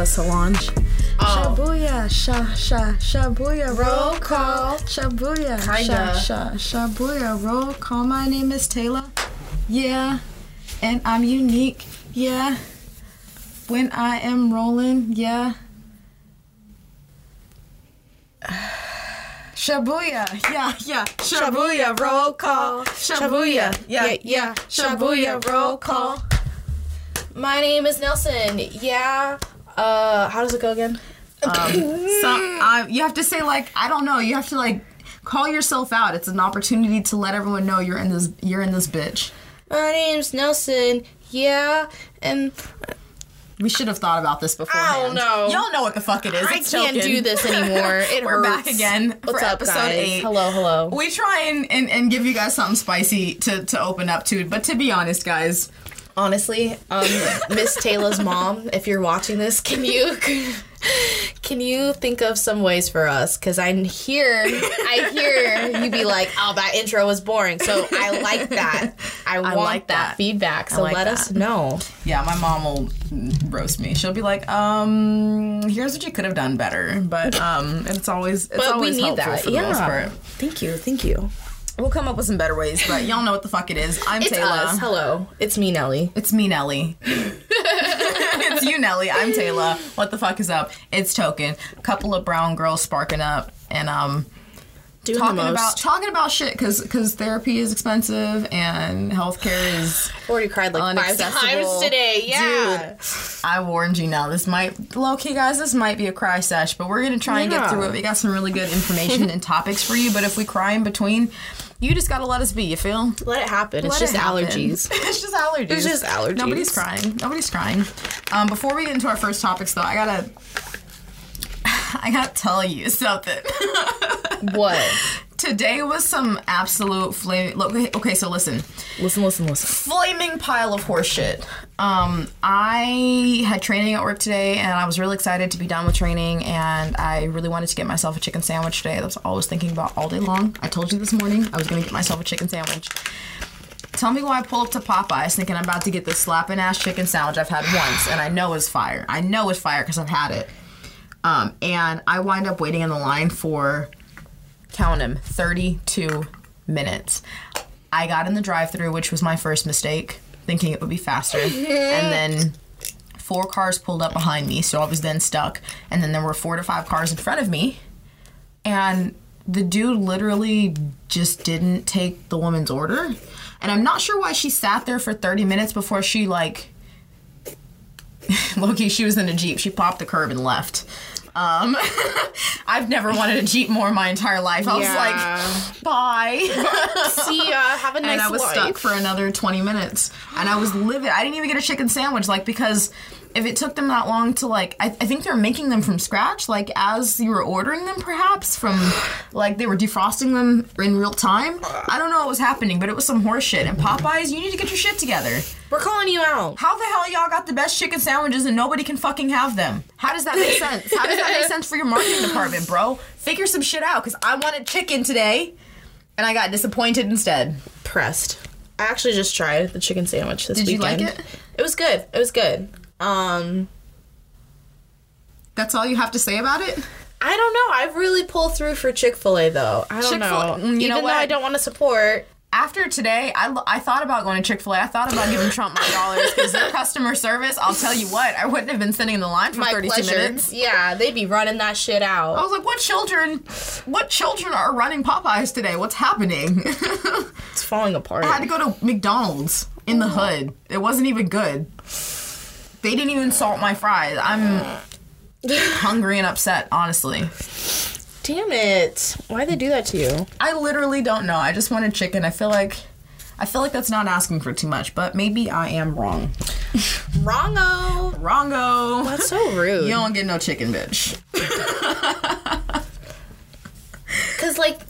With Solange. Oh. Shabuya, sha sha shabuya, roll call. Shabuya, sha sha shabuya, roll call. My name is Taylor. Yeah, and I'm unique. Yeah, when I am rolling. Yeah. Shabuya, yeah, yeah. Shabuya, roll call. Shabuya, yeah, yeah. Shabuya, roll call. My name is Nelson. Yeah. Uh, how does it go again? Some, uh, you have to say like I don't know. You have to like call yourself out. It's an opportunity to let everyone know you're in this. You're in this bitch. My name's Nelson. Yeah, and We should have thought about this beforehand. know. Y'all know what the fuck it is. I It's can't token. do this anymore. It We're back again What's for up, episode guys? eight. Hello, hello. We try and, and, and give you guys something spicy to, to open up to, but to be honest, guys, Honestly, um, Miss Taylor's mom, if you're watching this, can you can you think of some ways for us? Because I hear I hear you be like, "Oh, that intro was boring." So I like that. I, want like that. that. feedback. So like let us know. yeah, my mom will roast me. She'll be like, um, here's what you could have done better, but um, it's always it's But we always need helpful that. for the most Yeah. part. Thank you. Thank you. We'll come up with some better ways, but y'all know what the fuck it is. I'm It's Taylor. us. Hello. It's me, Nelly. It's me, Nelly. it's you, Nelly. I'm Taylor. What the fuck is up? It's Token. A couple of brown girls sparking up and um Doing talking the most. about talking about shit because because therapy is expensive and healthcare is. already cried like five times today. Yeah. I warned you. Now this might low key, guys. This might be a cry sesh, but we're gonna try and get through it. We got some really good information and topics for you. But if we cry in between, you just gotta let us be. You feel? Let it happen. It's Let just it happen. allergies. it's just allergies. It's just allergies. Nobody's crying. Nobody's crying. Um, before we get into our first topics, though, I gotta, I gotta tell you something. What? Today was some absolute flame. Look, okay, so listen, Listen, listen, listen. flaming pile of horseshit. Um, I had training at work today, and I was really excited to be done with training, and I really wanted to get myself a chicken sandwich today. That's all I was thinking about all day long. I told you this morning I was gonna get myself a chicken sandwich. Tell me why I pull up to Popeyes thinking I'm about to get this slapping ass chicken sandwich I've had once, and I know it's fire. I know it's fire because I've had it. Um, and I wind up waiting in the line for, count 'em, 32 minutes. I got in the drive-through, which was my first mistake, thinking it would be faster, and then four cars pulled up behind me, so I was then stuck. And then there were four to five cars in front of me, and the dude literally just didn't take the woman's order. And I'm not sure why she sat there for 30 minutes before she like Loki, she was in a Jeep. She popped the curb and left. Um, I've never wanted a Jeep more in my entire life. I Yeah. was like, bye. See ya. Have a nice and I was life. stuck for another 20 minutes. And I was livid. I didn't even get a chicken sandwich, like, because if it took them that long to, like, I, I think they're making them from scratch, like, as you were ordering them, perhaps, from, like, they were defrosting them in real time. I don't know what was happening, but it was some horse shit. And Popeyes, you need to get your shit together. We're calling you out. How the hell y'all got the best chicken sandwiches and nobody can fucking have them? How does that make sense? How does that make sense for your marketing department, bro? Figure some shit out because I wanted chicken today and I got disappointed instead. Pressed. I actually just tried the chicken sandwich this Did you weekend. like it? It was good. It was good. Um, That's all you have to say about it? I don't know. I really pull through for Chick Fil A though. I don't Chick-fil-A- know. mm, you Even know though what? I don't want to support. After today, I, I thought about going to Chick fil A. I thought about giving Trump my dollars because their customer service, I'll tell you what, I wouldn't have been sitting in the line for My 32 pleasure. minutes. Yeah, they'd be running that shit out. I was like, what children, what children are running Popeyes today? What's happening? It's falling apart. I had to go to McDonald's in the hood. It wasn't even good. They didn't even salt my fries. I'm hungry and upset, honestly. Damn it! Why they do that to you? I literally don't know. I just wanted chicken. I feel like I feel like that's not asking for too much, but maybe I am wrong. Wrongo. Wrongo. That's so rude. You don't get no chicken, bitch. Cause like,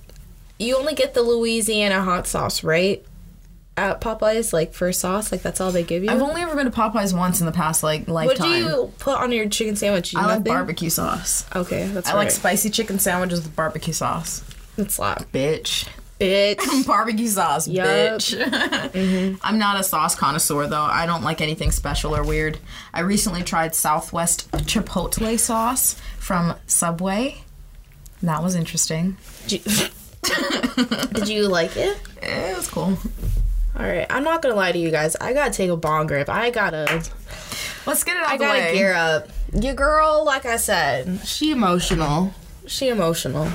you only get the Louisiana hot sauce, right? At Popeyes, like for sauce, like that's all they give you. I've only ever been to Popeyes once in the past like lifetime. what do you put on your chicken sandwich? I like barbecue sauce. Okay, that's I right. like spicy chicken sandwiches with barbecue sauce. It's slap. Bitch. bitch. Barbecue sauce, bitch. Mm-hmm. I'm not a sauce connoisseur though. I don't like anything special or weird. I recently tried Southwest Chipotle sauce from Subway. That was interesting. Did you, Did you like it? It was cool. All right, I'm not gonna lie to you guys. I gotta take a bong grip. I gotta, Let's get it out I the gotta way. gear up. Your girl, like I said, she emotional. She emotional.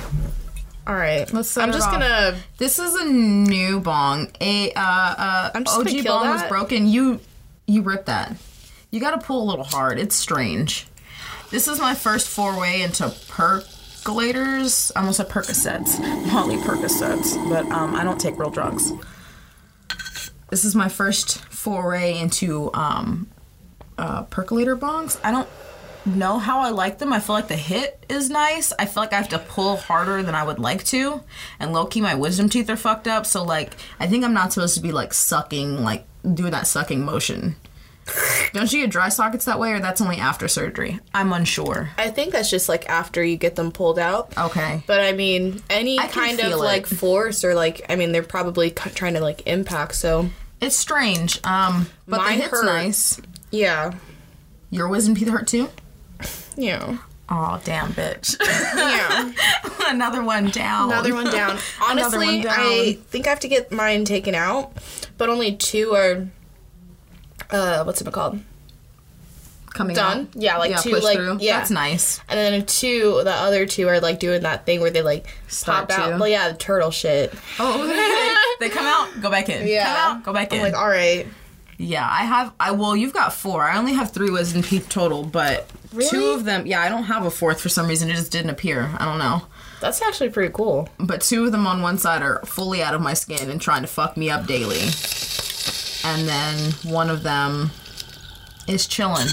All right, Let's set I'm just off. gonna. This is a new bong. A uh, uh, I'm just OG bong was broken. You you ripped that. You got to pull a little hard. It's strange. This is my first foray into percolators. I almost said Percocets, Molly Percocets, but um, I don't take real drugs. This is my first foray into um, uh, percolator bongs. I don't know how I like them. I feel like the hit is nice. I feel like I have to pull harder than I would like to. And low key, my wisdom teeth are fucked up. So, like, I think I'm not supposed to be, like, sucking, like, doing that sucking motion. Don't you get dry sockets that way, or that's only after surgery? I'm unsure. I think that's just like after you get them pulled out. Okay. But I mean, any I kind of it. like force or like, I mean, they're probably c- trying to like impact. So It's strange. Um, but Mine the hit's hurt. nice. yeah, Your wisdom teeth hurt too? yeah, Oh, damn, bitch. yeah. Another one down. Another one down. Another Honestly, one down. I think I have to get mine taken out, but only two are. Uh, what's it called? Coming Done? out. Yeah, like two, push like- through. yeah. That's nice. And then two, the other two are like doing that thing where they like Start pop out. Well, yeah, the turtle shit. Oh, they, they come out, go back in. Yeah. Come out, go back in. I'm like, all right. yeah, I have. I well, you've got four. I only have three wisdom teeth total, but two of them. Yeah, I don't have a fourth for some reason. It just didn't appear. I don't know. That's actually pretty cool. But two of them on one side are fully out of my skin and trying to fuck me up daily. And then one of them is chilling.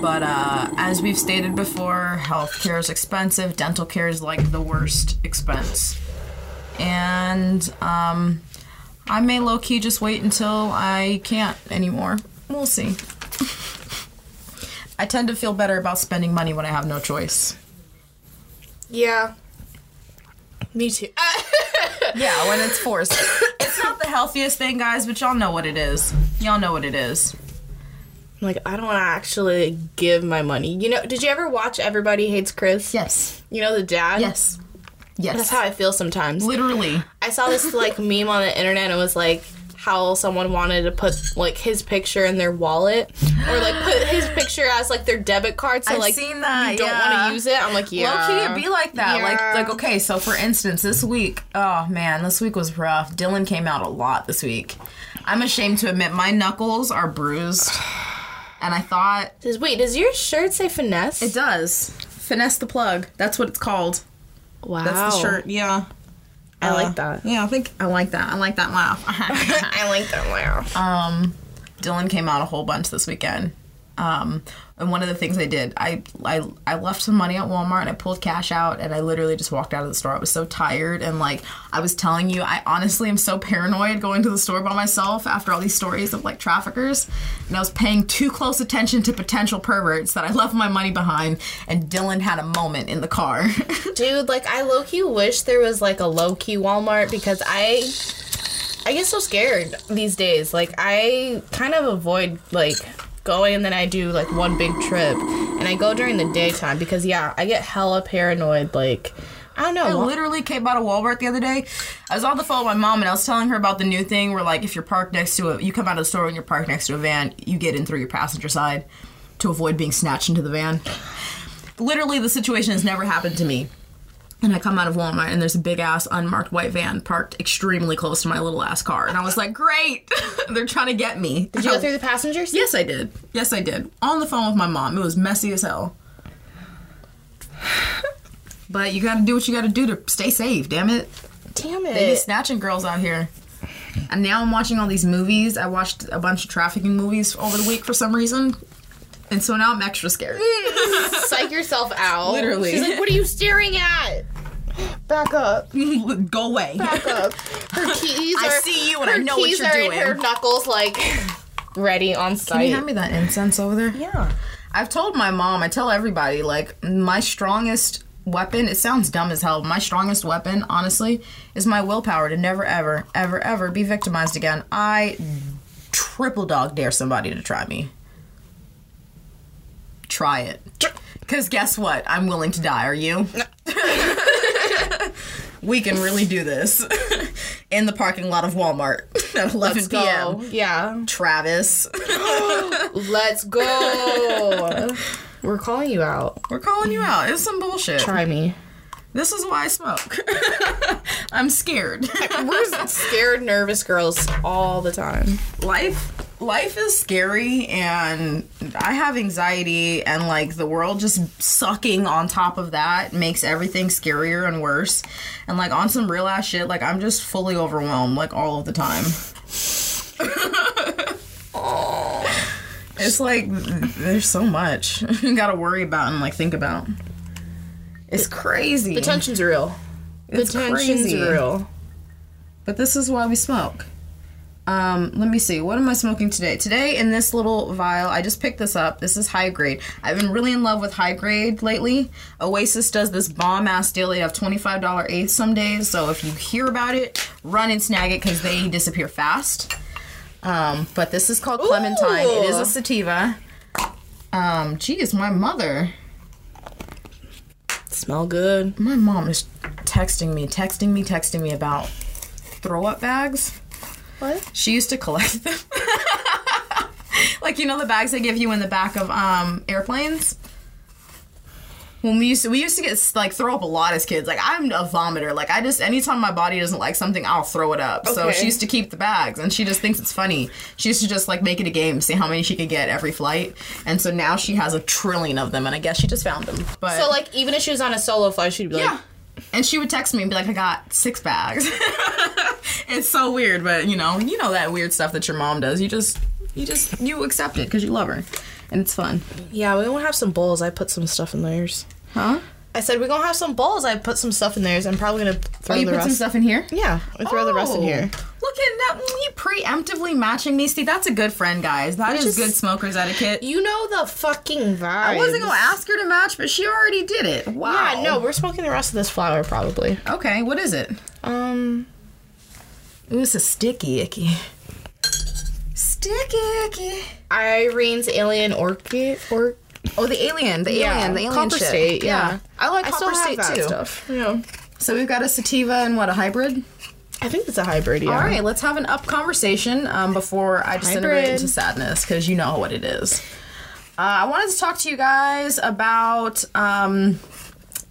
But uh, as we've stated before, healthcare is expensive. Dental care is like the worst expense. And um, I may low key just wait until I can't anymore. We'll see. I tend to feel better about spending money when I have no choice. Yeah. Me too. Yeah, when it's forced. it's not the healthiest thing, guys, but y'all know what it is. Y'all know what it is. like, I don't want to actually give my money. You know, did you ever watch Everybody Hates Chris? Yes. You know the dad? Yes. Yes. That's how I feel sometimes. Literally. I saw this like meme on the internet and it was like how someone wanted to put like his picture in their wallet or like put his picture as like their debit card so I've like seen that, you don't yeah. want to use it. I'm like, yeah. Low key, it'd be like that. Yeah. Like, like okay. So, for instance, this week, oh man, this week was rough. Dylan came out a lot this week. I'm ashamed to admit my knuckles are bruised, and I thought Does, wait, does your shirt say finesse? it does. Finesse the plug. That's what it's called. wow. That's the shirt. Yeah. I Uh, like that. Yeah, I think I like that. I like that laugh. I like that laugh. um, Dylan came out a whole bunch this weekend. Um, and one of the things I did, I, I I left some money at Walmart and I pulled cash out and I literally just walked out of the store. I was so tired and like I was telling you, I honestly am so paranoid going to the store by myself after all these stories of like traffickers. And I was paying too close attention to potential perverts that I left my money behind. And Dylan had a moment in the car. Dude, like I low key wish there was like a low key Walmart because I I get so scared these days. Like I kind of avoid like going and then I do like one big trip and I go during the daytime because yeah, I get hella paranoid like I don't know. I literally came out of Walmart the other day. I was on the phone with my mom and I was telling her about the new thing where, like, if you're parked next to a, you come out of the store and you're parked next to a van, you get in through your passenger side to avoid being snatched into the van. Literally, the situation has never happened to me. And I come out of Walmart and there's a big ass unmarked white van parked extremely close to my little ass car. And I was like, great, they're trying to get me. Did you go through the passengers? Yes, I did. Yes, I did. On the phone with my mom. It was messy as hell. But you gotta do what you gotta do to stay safe, damn it. Damn it. They be snatching girls out here. And now I'm watching all these movies. I watched a bunch of trafficking movies over the week for some reason. And so now I'm extra scared. Psych yourself out. Literally. She's like, "What are you staring at?" Back up. Go away. Back up. Her keys I are see you and I her know what you're are doing. in her knuckles like ready on site. Can you hand me that incense over there? Yeah. I've told my mom, I tell everybody, like, my strongest weapon, it sounds dumb as hell. My strongest weapon, honestly, is my willpower to never, ever, ever, ever be victimized again. I triple dog dare somebody to try me. Try it. Because guess what? I'm willing to die. Are you? we can really do this in the parking lot of Walmart at 11 Let's p.m. go. Yeah. Travis, Let's go. We're calling you out. we're calling you out. It's some bullshit. Try me. This is why I smoke. I'm scared. We're scared, nervous girls all the time. life life is scary and I have anxiety and like the world just sucking on top of that makes everything scarier and worse. And like on some real ass shit, like I'm just fully overwhelmed like all of the time. It's like there's so much you gotta worry about and like think about. It's crazy. The tension's real. It's the tension's crazy. real. But this is why we smoke. Um, let me see. What am I smoking today? Today in this little vial, I just picked this up. This is high grade. I've been really in love with high grade lately. Oasis does this bomb ass deal. They have $25 eighths some days. So if you hear about it, run and snag it because they disappear fast. Um, but this is called Clementine. It is a sativa. Um, geez, my mother. Smell good. My mom is texting me, texting me, texting me about throw up bags. What? She used to collect them. like you know the bags they give you in the back of um airplanes. When we used to, we used to get like throw up a lot as kids. Like I'm a vomiter. Like I just anytime my body doesn't like something, I'll throw it up. So she used to keep the bags, and she just thinks it's funny. She used to just like make it a game, see how many she could get every flight. And so now she has a trillion of them, and I guess she just found them. But So like, even if she was on a solo flight, she'd be like, yeah. And she would text me and be like, I got six bags. it's so weird, but you know, you know that weird stuff that your mom does. You just, you just, you accept it because you love her. And it's fun. "Yeah, we're gonna have some bowls. I put some stuff in theirs." Huh? I said we're gonna have some bowls. I put some stuff in theirs. I'm probably gonna throw the rest. Oh, you the put rest. some stuff in here? Yeah, I throw the rest in Oh, here. Look at that. You preemptively matching me, See, that's a good friend, guys. That is just- good smokers etiquette. You know the fucking vibe. I wasn't to ask her to match, but she already did it. Wow. Yeah, no, we're smoking the rest of this flower probably. Okay, what is it? Um, Ooh, it's a sticky icky. Sticky icky. Irene's alien orchid or Oh, the alien, the Yeah, alien, the alien Copper shit. State, yeah. I like I Copper State too. stuff. Yeah, So we've got a sativa and what a hybrid. I think it's a hybrid. Yeah. All right, let's have an up conversation um, before I disintegrate Hybrid. into sadness because you know what it is. Uh, I wanted to talk to you guys about um,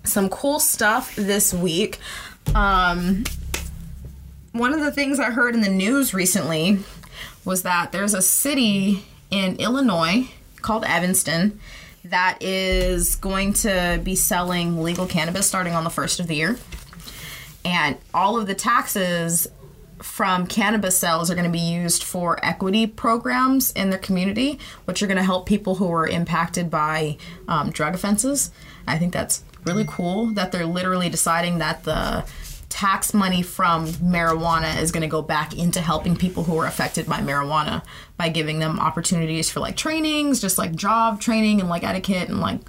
some cool stuff this week. Um, one of the things I heard in the news recently was that there's a city in Illinois called Evanston that is going to be selling legal cannabis starting on the first of the year. And all of the taxes from cannabis sales are going to be used for equity programs in their community, which are going to help people who are impacted by um, drug offenses. I think that's really cool that they're literally deciding that the tax money from marijuana is going to go back into helping people who are affected by marijuana by giving them opportunities for like trainings, just like job training and like etiquette and like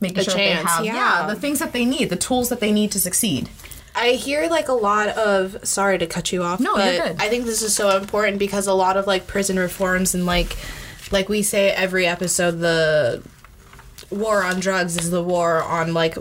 making A sure chance, they have yeah. the things that they need, the tools that they need to succeed. I hear like a lot of sorry to cut you off. No, but you're good. I think this is so important because a lot of like prison reforms and like like we say every episode the war on drugs is the war on like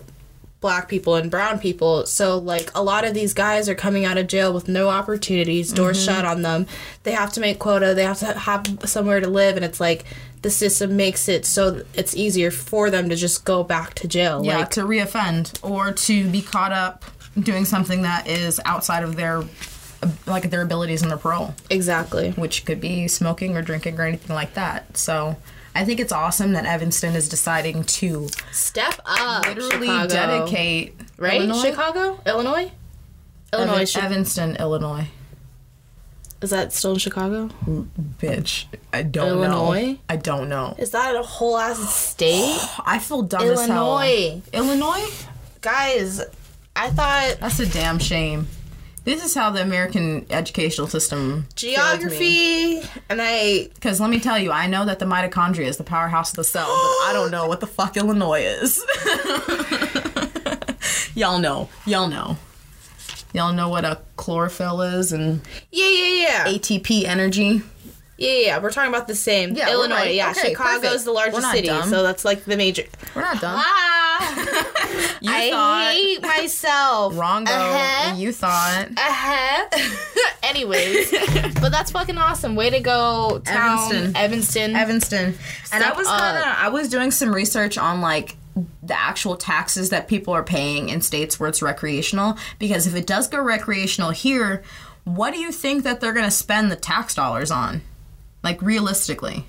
black people and brown people. So like a lot of these guys are coming out of jail with no opportunities, doors Mm-hmm. shut on them. They have to make quota, they have to have somewhere to live and it's like the system makes it so it's easier for them to just go back to jail. yeah, Like to reoffend or to be caught up doing something that is outside of their like their abilities and their parole, exactly. which could be smoking or drinking or anything like that. So I think it's awesome that Evanston is deciding to Step up. literally Chicago. dedicate right? Illinois? Chicago, Illinois, Illinois. Evan- Chi- Evanston, Illinois. is that still in Chicago? Bitch, I don't know. Illinois? I don't know. Is that a whole ass state? I feel dumb as hell. Illinois. Illinois? guys. I thought That's a damn shame. This is how the American educational system geography, and I Because let me tell you, I know that the mitochondria is the powerhouse of the cell, but I don't know what the fuck Illinois is. Y'all know. Y'all know. Y'all know what a chlorophyll is and Yeah, yeah, yeah. ATP energy. Yeah, yeah. We're talking about the same. Yeah, Illinois. right. Yeah, Okay, Chicago's perfect. the largest city, dumb. so that's like the major. We're not done. Ah, You I thought hate myself. wrong. Uh-huh. You thought Uh-huh. Anyways, but that's fucking awesome. Way to go, town, Evanston. Evanston. Evanston. And I was kind of I was doing some research on like the actual taxes that people are paying in states where it's recreational because if it does go recreational here, what do you think that they're going to spend the tax dollars on? Like realistically.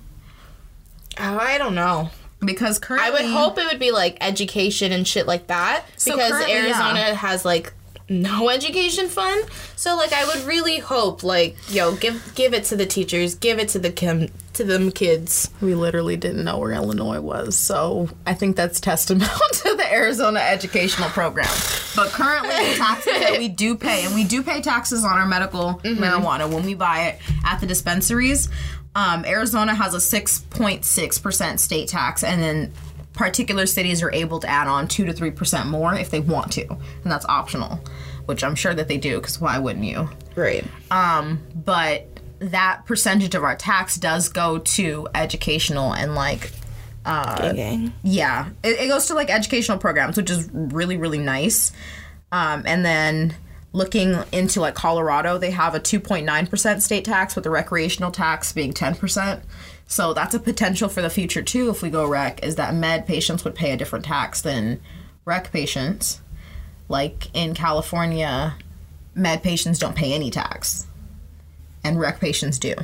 Oh, I don't know. Because currently, I would hope it would be like education and shit like that So because Arizona yeah. has like no education fund. So like I would really hope like yo give give it to the teachers, give it to the kim to them kids. we literally didn't know where Illinois was. So I think that's testament to the Arizona educational program. But currently, the taxes that we do pay, and we do pay taxes on our medical mm-hmm. marijuana when we buy it at the dispensaries. Um, Arizona has a 6.6% state tax, and then particular cities are able to add on 2 to 3% more if they want to. And that's optional, which I'm sure that they do, because why wouldn't you? Right. Um, but that percentage of our tax does go to educational and like gang. yeah it, it goes to like educational programs which is really really nice um, and then looking into like colorado they have a 2.9% state tax with the recreational tax being 10% so that's a potential for the future too if we go rec is that med patients would pay a different tax than rec patients. Like in california med patients don't pay any tax and rec patients do.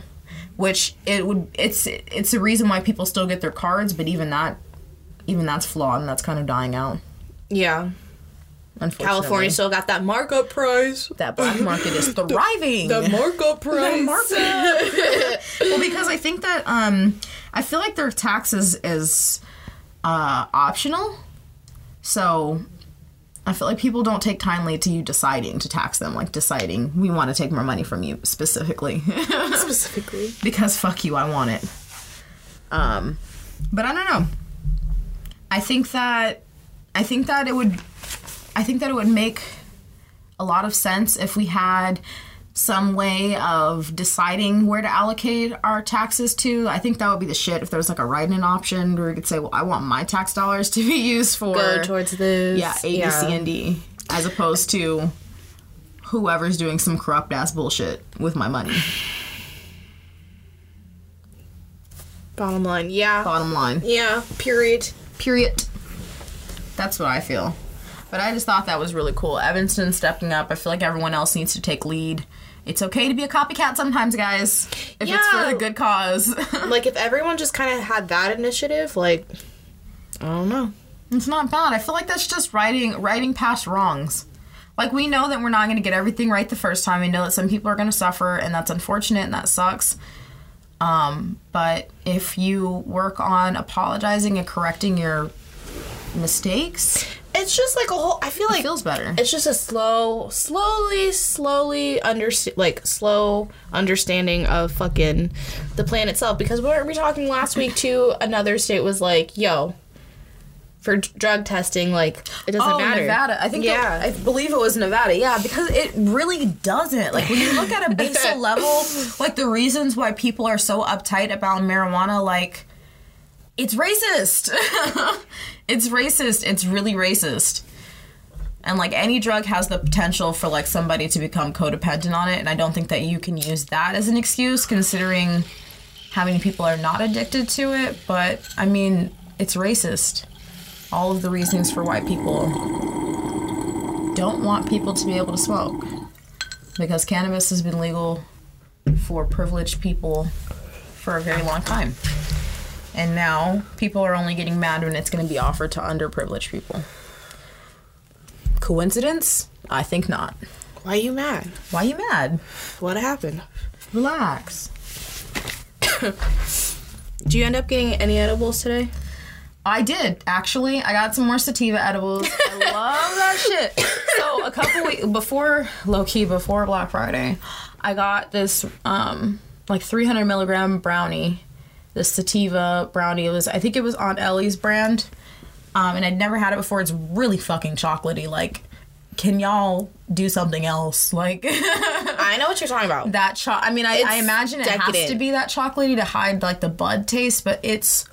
Which it would it's it's a reason why people still get their cards but even that even that's flawed and that's kind of dying out. Yeah. Unfortunately California still got that markup price. that black market is thriving The markup price. well because i think that um i feel like their taxes is uh optional so i feel like people don't take kindly to you deciding to tax them like deciding we want to take more money from you specifically Specifically. because fuck you, I want it. Um, but I don't know. I think that I think that it would I think that it would make a lot of sense if we had some way of deciding where to allocate our taxes to. I think that would be the shit if there was like a write-in option where we could say, well, I want my tax dollars to be used for Go towards this. yeah, A, B, C, and D, as opposed to whoever's doing some corrupt ass bullshit with my money. Bottom line. Yeah. Bottom line. Yeah. Period. Period. That's what I feel. But I just thought that was really cool. Evanston stepping up. I feel like everyone else needs to take lead. It's okay to be a copycat sometimes, guys. If it's for Yeah. the good cause. Like if everyone just kind of had that initiative, like I don't know. it's not bad. I feel like that's just writing writing past wrongs. Like we know that we're not going to get everything right the first time. We know that some people are going to suffer, and that's unfortunate and that sucks. Um, but if you work on apologizing and correcting your mistakes, It's just like a whole. I feel like it feels better. it's just a slow, slowly, slowly understand, like slow understanding of fucking the plan itself. Because we weren't we talking last week too? Another state was like, "Yo, for d- drug testing, like it doesn't Oh, matter." Nevada. I think Yeah. I believe it was Nevada. Yeah, because it really doesn't. Like when you look at a basal level, like the reasons why people are so uptight about marijuana, like it's racist. it's racist. It's really racist. And like any drug has the potential for like somebody to become codependent on it, and I don't think that you can use that as an excuse considering how many people are not addicted to it. But I mean, it's racist all of the reasons for why people don't want people to be able to smoke. Because cannabis has been legal for privileged people for a very long time. And now people are only getting mad when it's going to be offered to underprivileged people. Coincidence? I think not. Why are you mad? Why are you mad? What happened? Relax. Do you end up getting any edibles today? I did actually. I got some more sativa edibles. I love that shit. So a couple weeks before, low key before Black Friday, I got this um like 300 milligram brownie, this sativa brownie. It was I think it was Aunt Ellie's brand, um, and I'd never had it before. It's really fucking chocolatey. Like can y'all do something else? Like I know what you're talking about. that cho- I mean, I, I imagine it has to be that chocolatey to hide like the bud taste, but it's.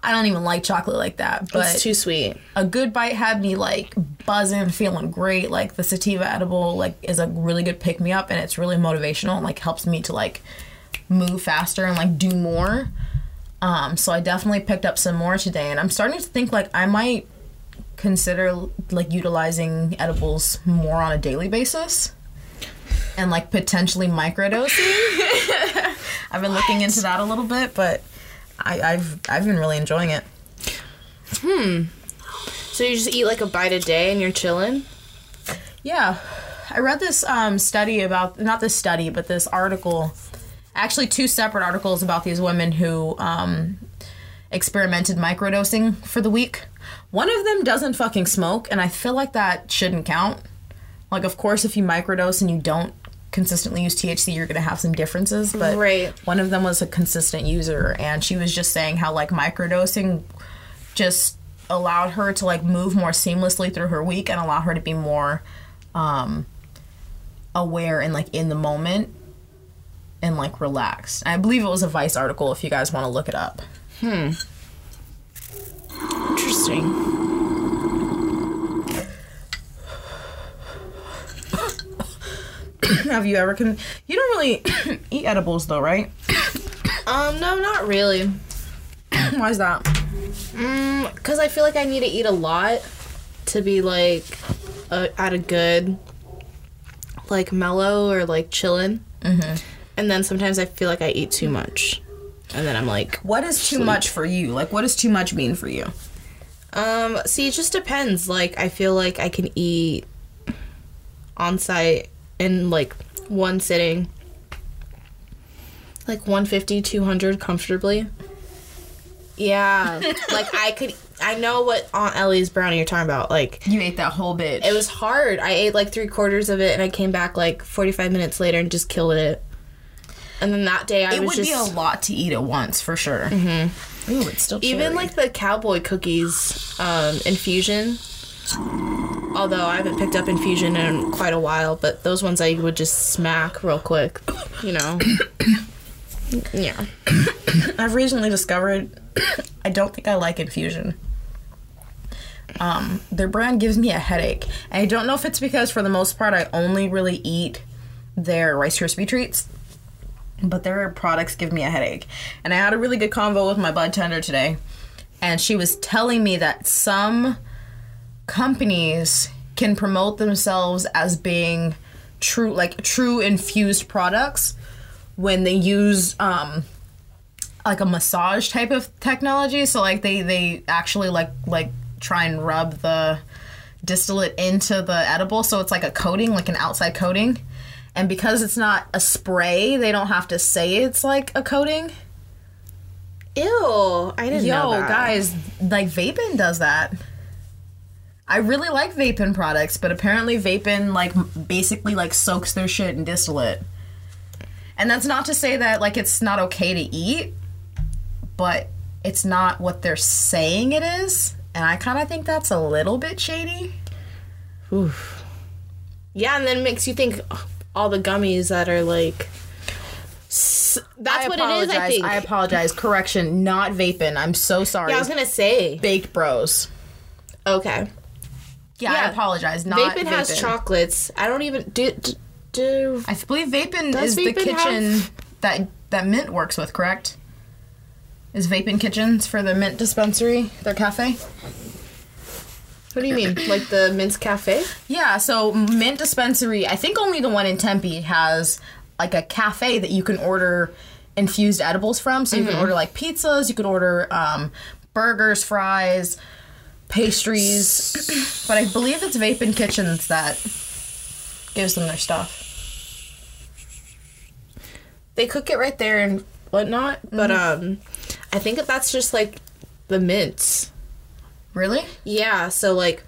I don't even like chocolate like that, but It's too sweet. a good bite had me like buzzing, feeling great. Like the sativa edible, like is a really good pick me up, and it's really motivational and like helps me to like move faster and like do more. Um, so I definitely picked up some more today, and I'm starting to think like I might consider like utilizing edibles more on a daily basis, and like potentially microdosing. I've been looking into that a little bit, but I, I've I've been really enjoying it. Hmm. So you just eat like a bite a day and you're chilling? Yeah. I read this um, study about, not this study, but this article, actually, two separate articles about these women who um, experimented microdosing for the week. One of them doesn't fucking smoke, and I feel like that shouldn't count. Like, of course, if you microdose and you don't consistently use THC, you're gonna have some differences. But Right. one of them was a consistent user, and she was just saying how like microdosing just allowed her to like move more seamlessly through her week and allow her to be more um aware and like in the moment and like relaxed. I believe it was a Vice article if you guys want to look it up. Hmm. Interesting. Have you ever con- You don't really eat edibles though, right? Um, no, not really. Why is that? Mm, Because I feel like I need to eat a lot to be like uh, at a good, like mellow or like chillin'. Mm-hmm. And then sometimes I feel like I eat too much. And then I'm like, What is too much for you? Like what does too much mean for you? um, see, it just depends. Like, I feel like I can eat on site in like one sitting, like 150, 200 comfortably. Yeah. like, I could, I know what Aunt Ellie's brownie you're talking about. Like, You ate that whole bitch. It was hard. I ate like three quarters of it, and I came back like 45 minutes later and just killed it. And then that day, I it would just be a lot to eat at once for sure. Mm-hmm. Ooh, it's still even cherry. like the cowboy cookies um, infusion. Although I haven't picked up infusion in quite a while, but those ones I would just smack real quick. You know. yeah. I've recently discovered I don't think I like infusion. Um, their brand gives me a headache. And I don't know if it's because for the most part I only really eat their Rice Krispie treats, but their products give me a headache. And I had a really good convo with my bud tender today, and she was telling me that some companies can promote themselves as being true like true infused products when they use um like a massage type of technology. So like they they actually like like try and rub the distillate into the edible. So it's like a coating like an outside coating and because it's not a spray they don't have to say it's like a coating Ew. I didn't know yo guys like Vapen does that i really like Vapen products but apparently Vapen like basically like soaks their shit in distillate and that's not to say that like it's not okay to eat but it's not what they're saying it is and i kind of think that's a little bit shady Oof. Yeah, and then it makes you think ugh, all the gummies that are like. s- That's I what it is. I apologize. think. I apologize. Correction, not Vapen. I'm so sorry. yeah, I was gonna say. baked bros. Okay. Yeah, I apologize. Not Vapen Vapen, has chocolates. I don't even do. do, do I believe Vapen is the kitchen have- that that Mint works with, correct? Is Vapen Kitchens for the Mint dispensary, their cafe? What do you mean? like the Mince Cafe? Yeah, so Mint dispensary, I think only the one in Tempe has like a cafe that you can order infused edibles from. So you can order like pizzas, you can order um, burgers, fries, pastries. but I believe it's Vapen Kitchens that gives them their stuff. They cook it right there and whatnot. But um, I think that that's just like the mints. Really? Yeah. So like.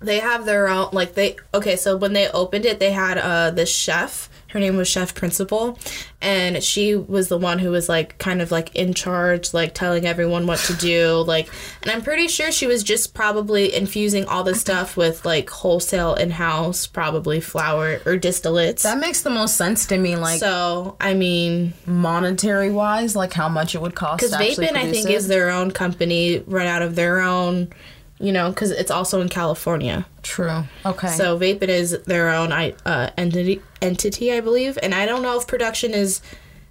They have their own like they okay so when they opened it they had uh the chef Her name was Chef Principal, and she was the one who was like kind of like in charge, like telling everyone what to do. Like, and I'm pretty sure she was just probably infusing all this stuff with like wholesale in house, probably flour or distillates. That makes the most sense to me, like so, I mean, monetary wise, like how much it would cost. because Vapen, I think, it. is their own company, run out of their own, you know, because it's also in California. true. Okay. So Vapen is their own I- uh, entity, entity, I believe, and I don't know if production is.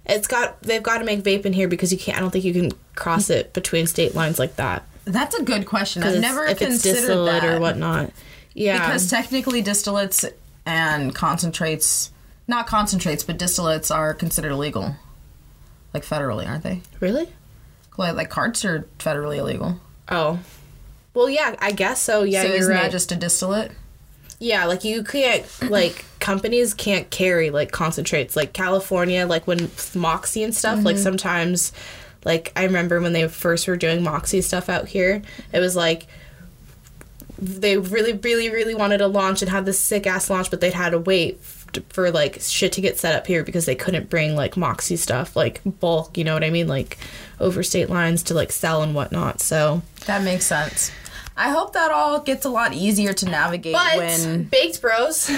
It's got they've got to make vape in here because you can't. I don't think you can cross it between state lines like that. that's a good question. I've never if it's considered distillate that or whatnot. Yeah, because technically distillates and concentrates, not concentrates, but distillates are considered illegal, like federally, aren't they? really. Like, like carts are federally illegal. Oh, well, yeah, I guess so. Yeah, so you're isn't right. that just a distillate? Yeah, like you can't like companies can't carry like concentrates. Like California like when Moxie and stuff like mm-hmm. sometimes like I remember when they first were doing Moxie stuff out here it was like they really really really wanted to launch and have this sick ass launch but they'd had to wait for like shit to get set up here because they couldn't bring like Moxie stuff like bulk you know what I mean? Like over state lines to like sell and whatnot so That makes sense. I hope that all gets a lot easier to navigate but when Baked Bros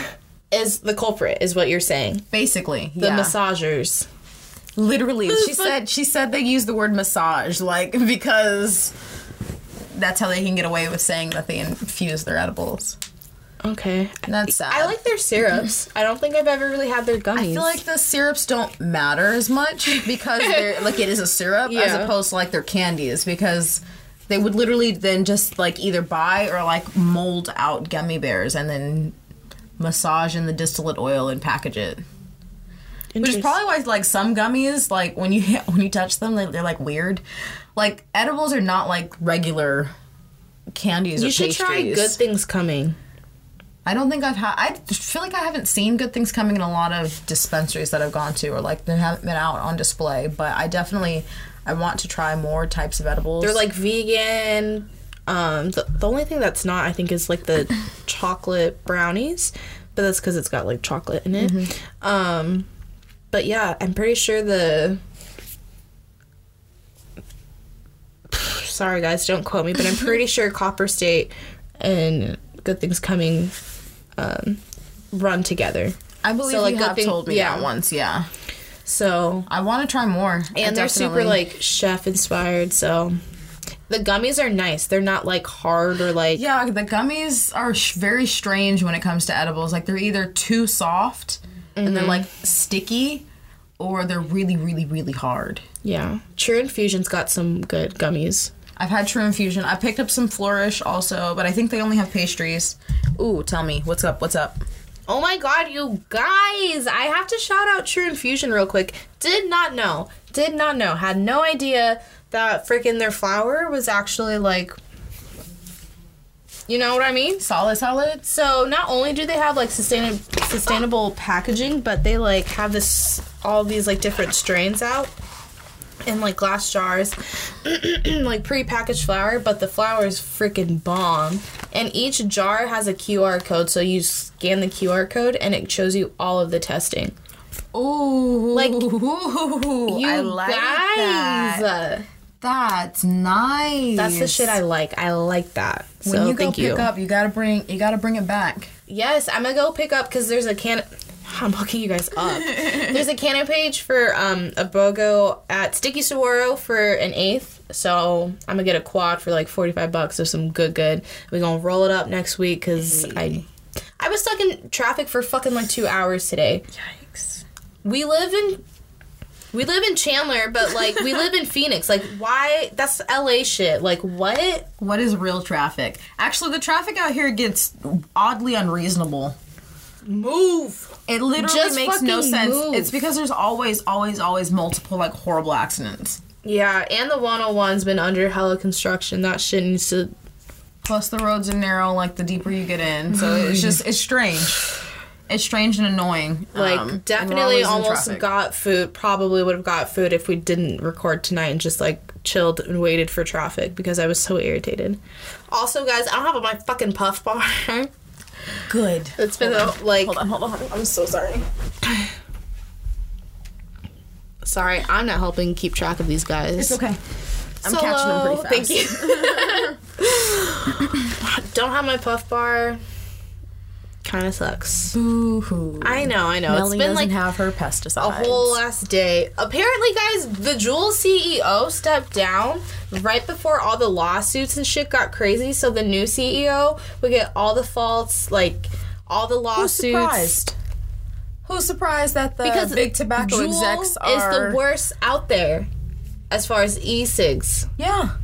is the culprit is what you're saying basically the yeah. massagers. Literally, she said she said they use the word massage like because that's how they can get away with saying that they infuse their edibles. Okay. That's sad. I like their syrups. I don't think I've ever really had their gummies. I feel like the syrups don't matter as much because they're like it is a syrup as opposed to like their candies because they would literally then just like either buy or like mold out gummy bears and then massage in the distillate oil and package it. Which is probably why like some gummies like when you when you touch them they, they're like weird. Like edibles are not like regular candies you should pastries. try good things coming. I don't think I've had. I feel like I haven't seen good things coming in a lot of dispensaries that I've gone to, or like they haven't been out on display. But I definitely, I want to try more types of edibles. They're like vegan. Um, the, the only thing that's not, I think, is like the chocolate brownies, but that's because it's got like chocolate in it. Mm-hmm. Um, but yeah, I'm pretty sure the. Sorry guys, don't quote me, but I'm pretty sure Copper State and Good Things Coming um, run together. I believe so, like, you have thing- told me yeah. that once. Yeah, So I want to try more. I and they're super like chef inspired. So the gummies are nice. They're not like hard or like Yeah, the gummies are sh- very strange when it comes to edibles. Like they're either too soft and Mm-hmm. they're like sticky, or they're really, really, really hard. yeah. True Infusion's got some good gummies. I've had True Infusion. I picked up some Flourish also, but I think they only have pastries. Ooh, tell me what's up? What's up? Oh my god, you guys! I have to shout out True Infusion real quick. Did not know. Did not know. Had no idea that freaking their flour was actually like. You know what I mean? Solid, solid. So not only do they have like sustainable sustainable packaging, but they like have this all these like different strains out in like glass jars, like pre-packaged flour. But the flour is freaking bomb, and each jar has a QR code. So you scan the QR code, and it shows you all of the testing. Ooh, Like, ooh, You I like guys, that. That's nice. that's the shit I like. I like that. When so you go thank pick you. up, you gotta bring you gotta bring it back. Yes, I'm gonna go pick up because there's a can. I'm hooking you guys up. there's a canon page for um, a BOGO at Sticky Saguaro for an eighth. So I'm gonna get a quad for like 45 bucks of some good good. We're gonna roll it up next week because I I was stuck in traffic for fucking like two hours today. Yikes. We live in we live in Chandler, but like we live in Phoenix. Like why? That's LA shit. Like what? What is real traffic? Actually, the traffic out here gets oddly unreasonable. Move. It literally Just makes no sense. move. It's because there's always, always, always multiple like horrible accidents. Yeah, and the 101's been under hella construction. That shit needs to Plus, the roads are narrow. Like the deeper you get in, so it's just it's strange. It's strange and annoying. like Um, definitely almost got food. Probably would have got food if we didn't record tonight and just like chilled and waited for traffic because I was so irritated. Also, guys, I don't have my fucking puff bar. Good. It's been a, like. Hold on, hold on, hold on. I'm so sorry. sorry, I'm not helping keep track of these guys. It's okay. I'm Solo. catching them pretty fast. Thank you. Don't have my puff bar. Kind of sucks. I know, I know. Melanie it's been like have her pesticides. a whole last day. Apparently, guys, the Juul CEO stepped down right before all the lawsuits and shit got crazy. So the new CEO would get all the faults, like all the Who's lawsuits. surprised? Who's surprised that the Because big tobacco Juul execs is the worst out there as far as e-cigs. Yeah.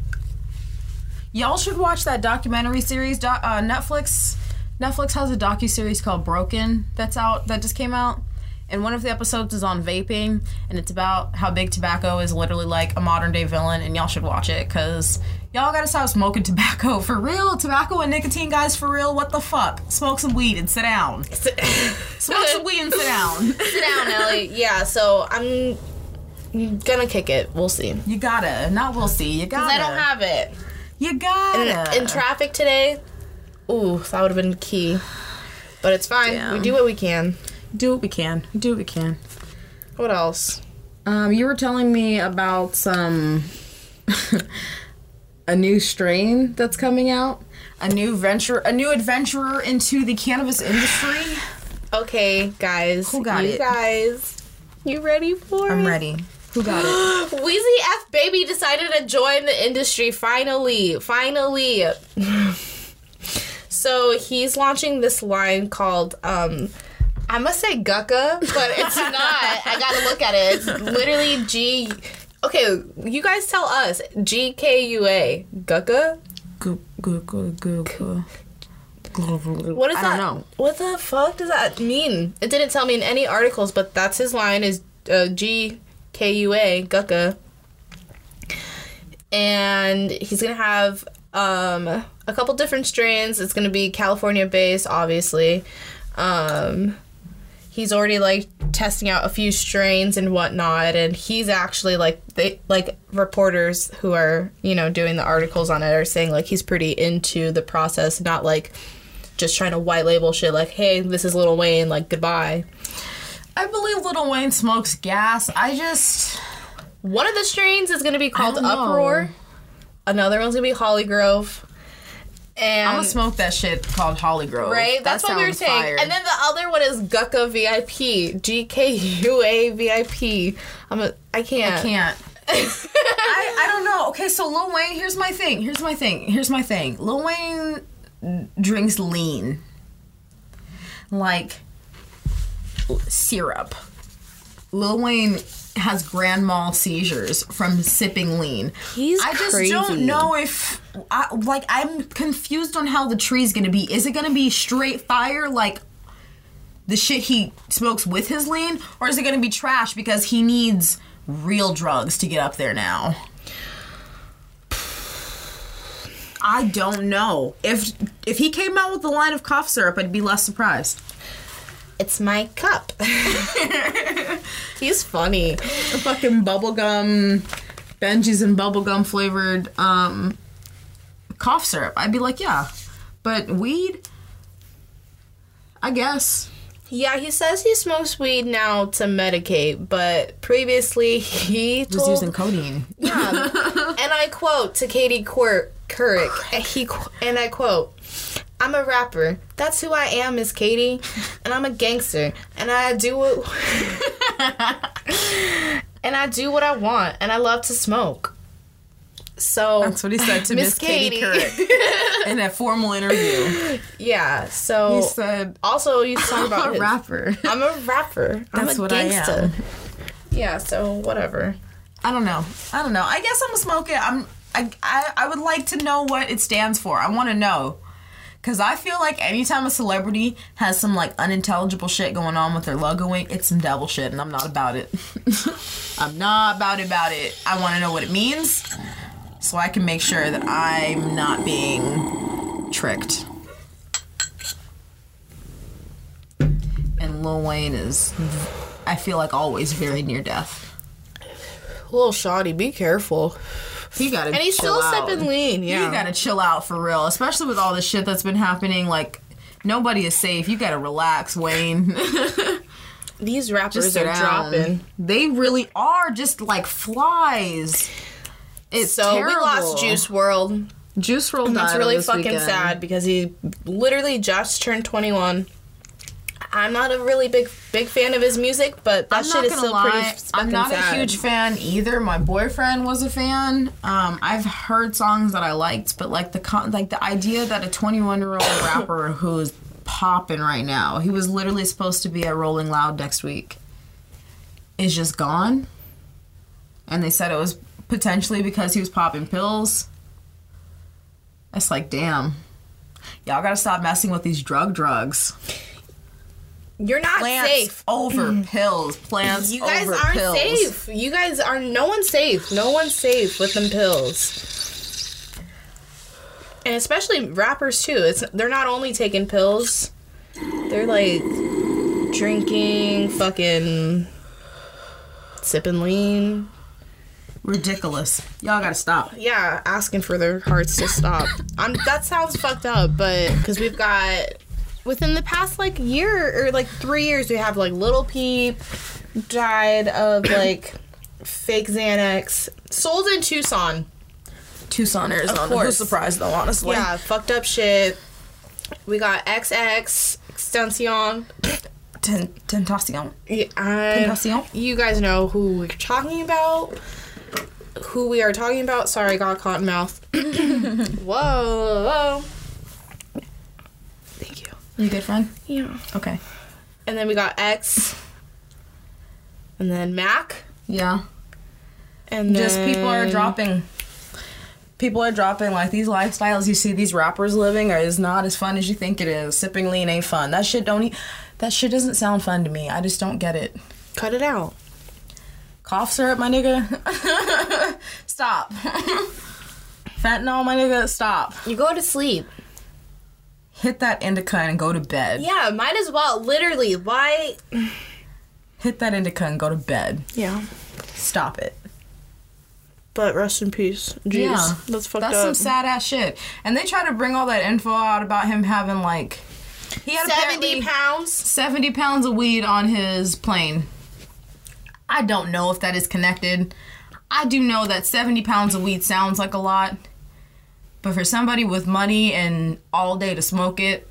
Y'all should watch that documentary series. Do- uh, Netflix. Netflix has a docu series called Broken that's out that just came out, and one of the episodes is on vaping, and it's about how big tobacco is literally like a modern day villain, and y'all should watch it because y'all gotta stop smoking tobacco for real. Tobacco and nicotine, guys, for real. What the fuck? Smoke some weed and sit down. Smoke some weed and sit down. Sit down, Ellie. Yeah, so I'm gonna kick it. We'll see. You gotta. Not we'll see. You gotta. Because I don't have it. You gotta. In, in traffic today, ooh, that would have been key. But it's fine. We do what we can. do what we can. Do what we can. What else? Um, you were telling me about some a new strain that's coming out, a new venture, a new adventurer into the cannabis industry. Okay, guys. Who got you it? guys, you ready for it? I'm ready. Who got it? Weezy F Baby decided to join the industry finally. Finally. so he's launching this line called um I must say Gucka, but it's not. I gotta look at it. It's literally G Okay, you guys tell us. G K U A. Gucka? Go go go go go. What is I that? don't know. What the fuck does that mean? It didn't tell me in any articles, but that's his line is uh, G K U A Gucka, and he's gonna have um, a couple different strains. It's gonna be California based, obviously. Um, he's already like testing out a few strains and whatnot, and he's actually like they like reporters who are you know doing the articles on it are saying like he's pretty into the process, not like just trying to white label shit like, hey, this is Little Wayne, like goodbye. I believe Little Wayne smokes gas. I just One of the strains is gonna be called don't know. Another one's gonna be Hollygrove. And I'm gonna smoke that shit called Hollygrove. right, that's That what we were saying. fire. And then the other one is Gucka VIP, G K U A VIP. I'm a, I can't. I can't. I, I don't know. Okay, so Lil Wayne, here's my thing. Here's my thing. Here's my thing. Lil Wayne drinks lean. Like syrup. Lil Wayne has grand mal seizures from sipping lean. He's I just crazy. don't know if I, like I'm confused on how the tree's gonna be. Is it gonna be straight fire like the shit he smokes with his lean, or is it gonna be trash because he needs real drugs to get up there now? I don't know. If if he came out with a line of cough syrup, I'd be less surprised. It's my cup. He's funny. The fucking bubblegum Benji's and bubblegum flavored um cough syrup. I'd be like, yeah. But weed? I guess. Yeah, he says he smokes weed now to medicate, but previously he Was told, using codeine. Yeah. and I quote to Katie Quir- Couric, he and I quote, "I'm a rapper. That's who I am, Miss Katie, and I'm a gangster, and I do what, and I do what I want, and I love to smoke." So That's what he said to Miss Katie, Katie. In that formal interview. yeah. So He said, also you talk about "I'm a his- rapper." I'm a rapper. I'm That's a what I gangster. am. Yeah. So whatever. I don't know. I don't know. I guess I'm gonna smoke it. I'm. I, I, I would like to know what it stands for. I want to know. Cause I feel like anytime a celebrity has some like unintelligible shit going on with their logoing, it's some devil shit, and I'm not about it. I'm not about it. About it. I want to know what it means, so I can make sure that I'm not being tricked. And Lil Wayne is, I feel like always very near death. Little shoddy. Be careful. He gotta And he's chill still out. sipping lean. Yeah. You gotta chill out for real, especially with all the shit that's been happening. Like, nobody is safe. You gotta relax, Wayne. These rappers are down. dropping. They really are just like flies. It's So terrible. we lost Juice WRLD. Juice WRLD And that's really this fucking weekend. sad because he literally just turned 21. I'm not a really big big fan of his music, but that I'm shit is still lie. pretty I'm not sad. a huge fan either. My boyfriend was a fan. Um, I've heard songs that I liked, but like the con- like the idea that a 21 year old rapper who's popping right now, he was literally supposed to be at Rolling Loud next week, is just gone. And they said it was potentially because he was popping pills. It's like, damn. Y'all gotta stop messing with these drug drugs. You're not Plants safe. over mm-hmm. pills. Plants You guys over aren't pills. safe. You guys are no one's safe. No one's safe with them pills. And especially rappers too. It's they're not only taking pills, they're like drinking, fucking sipping lean. Ridiculous. Y'all gotta stop. Yeah, asking for their hearts to stop. I'm that sounds fucked up, but because we've got within the past like year or like three years, we have like Little Peep died of like fake Xanax, sold in Tucson. Tucson, Arizona. Of course. Who's surprised though, honestly? Yeah, fucked up shit. We got XX Extension. Ten- Tentacion. Yeah, Tentacion? you guys know who we're talking about. Who we are talking about. Sorry, got caught in mouth. whoa, whoa. You. Good friend? Yeah. Okay. And then we got X. And then Mac. Yeah. And Just people are dropping. People are dropping like these lifestyles you see these rappers living are is not as fun as you think it is. Sipping lean ain't fun. That shit don't. E- that shit doesn't sound fun to me. I just don't get it. Cut it out. Cough syrup, my nigga. stop. Fentanyl, my nigga. Stop. You go to sleep. Hit that indica and go to bed. Yeah, might as well. Literally. Why? Hit that indica and go to bed. Yeah. Stop it. But rest in peace. Jeez. Yeah, That's fucked That's up. That's some sad ass shit. And they try to bring all that info out about him having like he had 70 pounds. 70 pounds of weed on his plane. I don't know if that is connected. I do know that 70 pounds of weed sounds like a lot. But for somebody with money and all day to smoke it,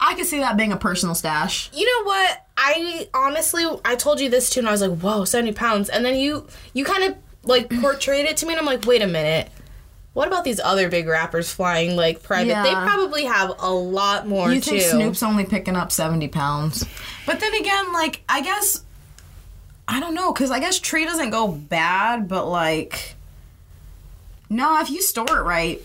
I could see that being a personal stash. You know what? I honestly, I told you this too, and I was like, "Whoa, seventy pounds!" And then you, you kind of like portrayed it to me, and I'm like, "Wait a minute, what about these other big rappers flying like private? Yeah. They probably have a lot more You too." think Snoop's only picking up 70 pounds? But then again, like, I guess, I don't know, because I guess tree doesn't go bad, but like, no, if you store it right,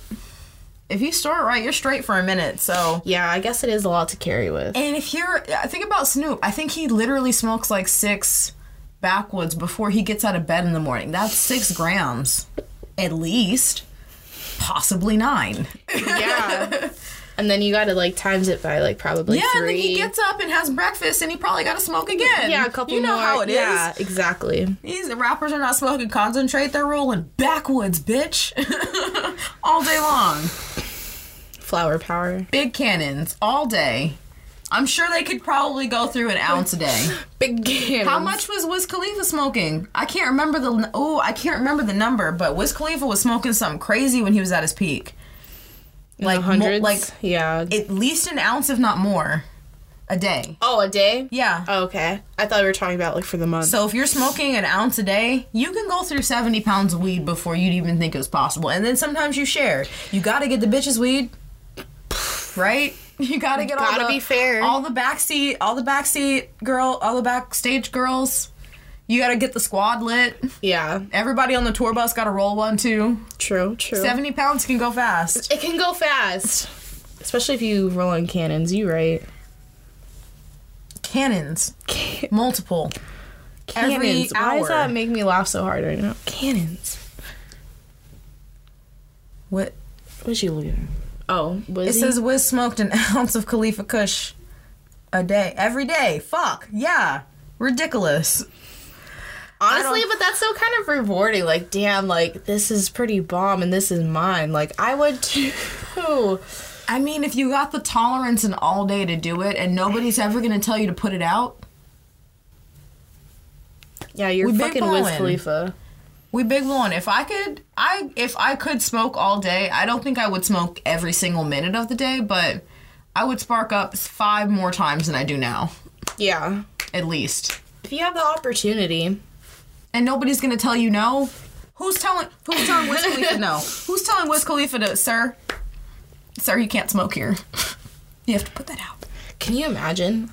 if you store it right, you're straight for a minute. So, yeah, I guess it is a lot to carry with. and if you're, I think about Snoop, I think he literally smokes like six backwoods before he gets out of bed in the morning. That's six grams, at least, possibly nine. yeah, and then you got to like times it by like probably Yeah, and then he gets up and has breakfast, and he probably got to smoke again. yeah, a couple You know more. how it is. Yeah, exactly. These rappers are not smoking concentrate; they're rolling backwoods, bitch, all day long. Flower power. Big cannons all day. I'm sure they could probably go through an ounce a day. Big game. How much was Wiz Khalifa smoking? I can't remember the oh, I can't remember the number, but Wiz Khalifa was smoking something crazy when he was at his peak. Like mo- hundreds? like yeah. at least an ounce, if not more, a day. oh, a day. Yeah. Oh, okay. I thought we were talking about like for the month. So if you're smoking an ounce a day, you can go through 70 pounds of weed before you'd even think it was possible. And then sometimes you share. You gotta get the bitches weed, right? You gotta get all Gotta the, be fair. all the backseat, all the backseat girl, all the backstage girls. You gotta get the squad lit. yeah. Everybody on the tour bus gotta roll one too. True. True. 70 pounds can go fast. It can go fast, especially if you roll on cannons. You right? Cannons, multiple. Every Cannons. Why hour. does that make me laugh so hard right now? Cannons. What? What's you looking at? Oh, It he? says Wiz smoked an ounce of Khalifa Kush a day. Every day. Fuck. Yeah. Ridiculous. Honestly, but that's so kind of rewarding. Like, damn, like this is pretty bomb, and this is mine. Like, I would too. I mean, if you got the tolerance and all day to do it and nobody's ever going to tell you to put it out, Yeah, you're We fucking Wiz ballin'. Khalifa. We big one. If I could, I if I could smoke all day, I don't think I would smoke every single minute of the day, but I would spark up five more times than I do now, Yeah. at least. If you have the opportunity, And nobody's gonna tell you no. Who's telling? Who's telling Wiz Khalifa no? Who's telling Wiz Khalifa to, sir? Sir, you can't smoke here. You have to put that out. can you imagine?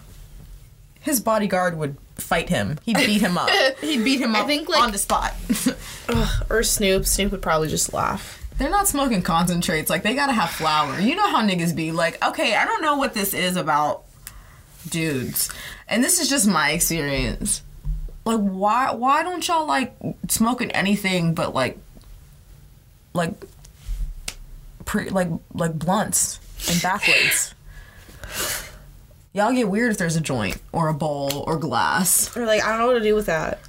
His bodyguard would fight him. He'd beat him up. He'd beat him up think, like- on the spot. Ugh, or Snoop. Snoop would probably just laugh. They're not smoking concentrates. Like they gotta have flour. You know how niggas be. Like, okay, I don't know what this is about dudes, and this is just my experience. Like, why why don't y'all like smoking anything but like like pre like like blunts and backwards? Y'all get weird if there's a joint or a bowl or glass Or like, I don't know what to do with that.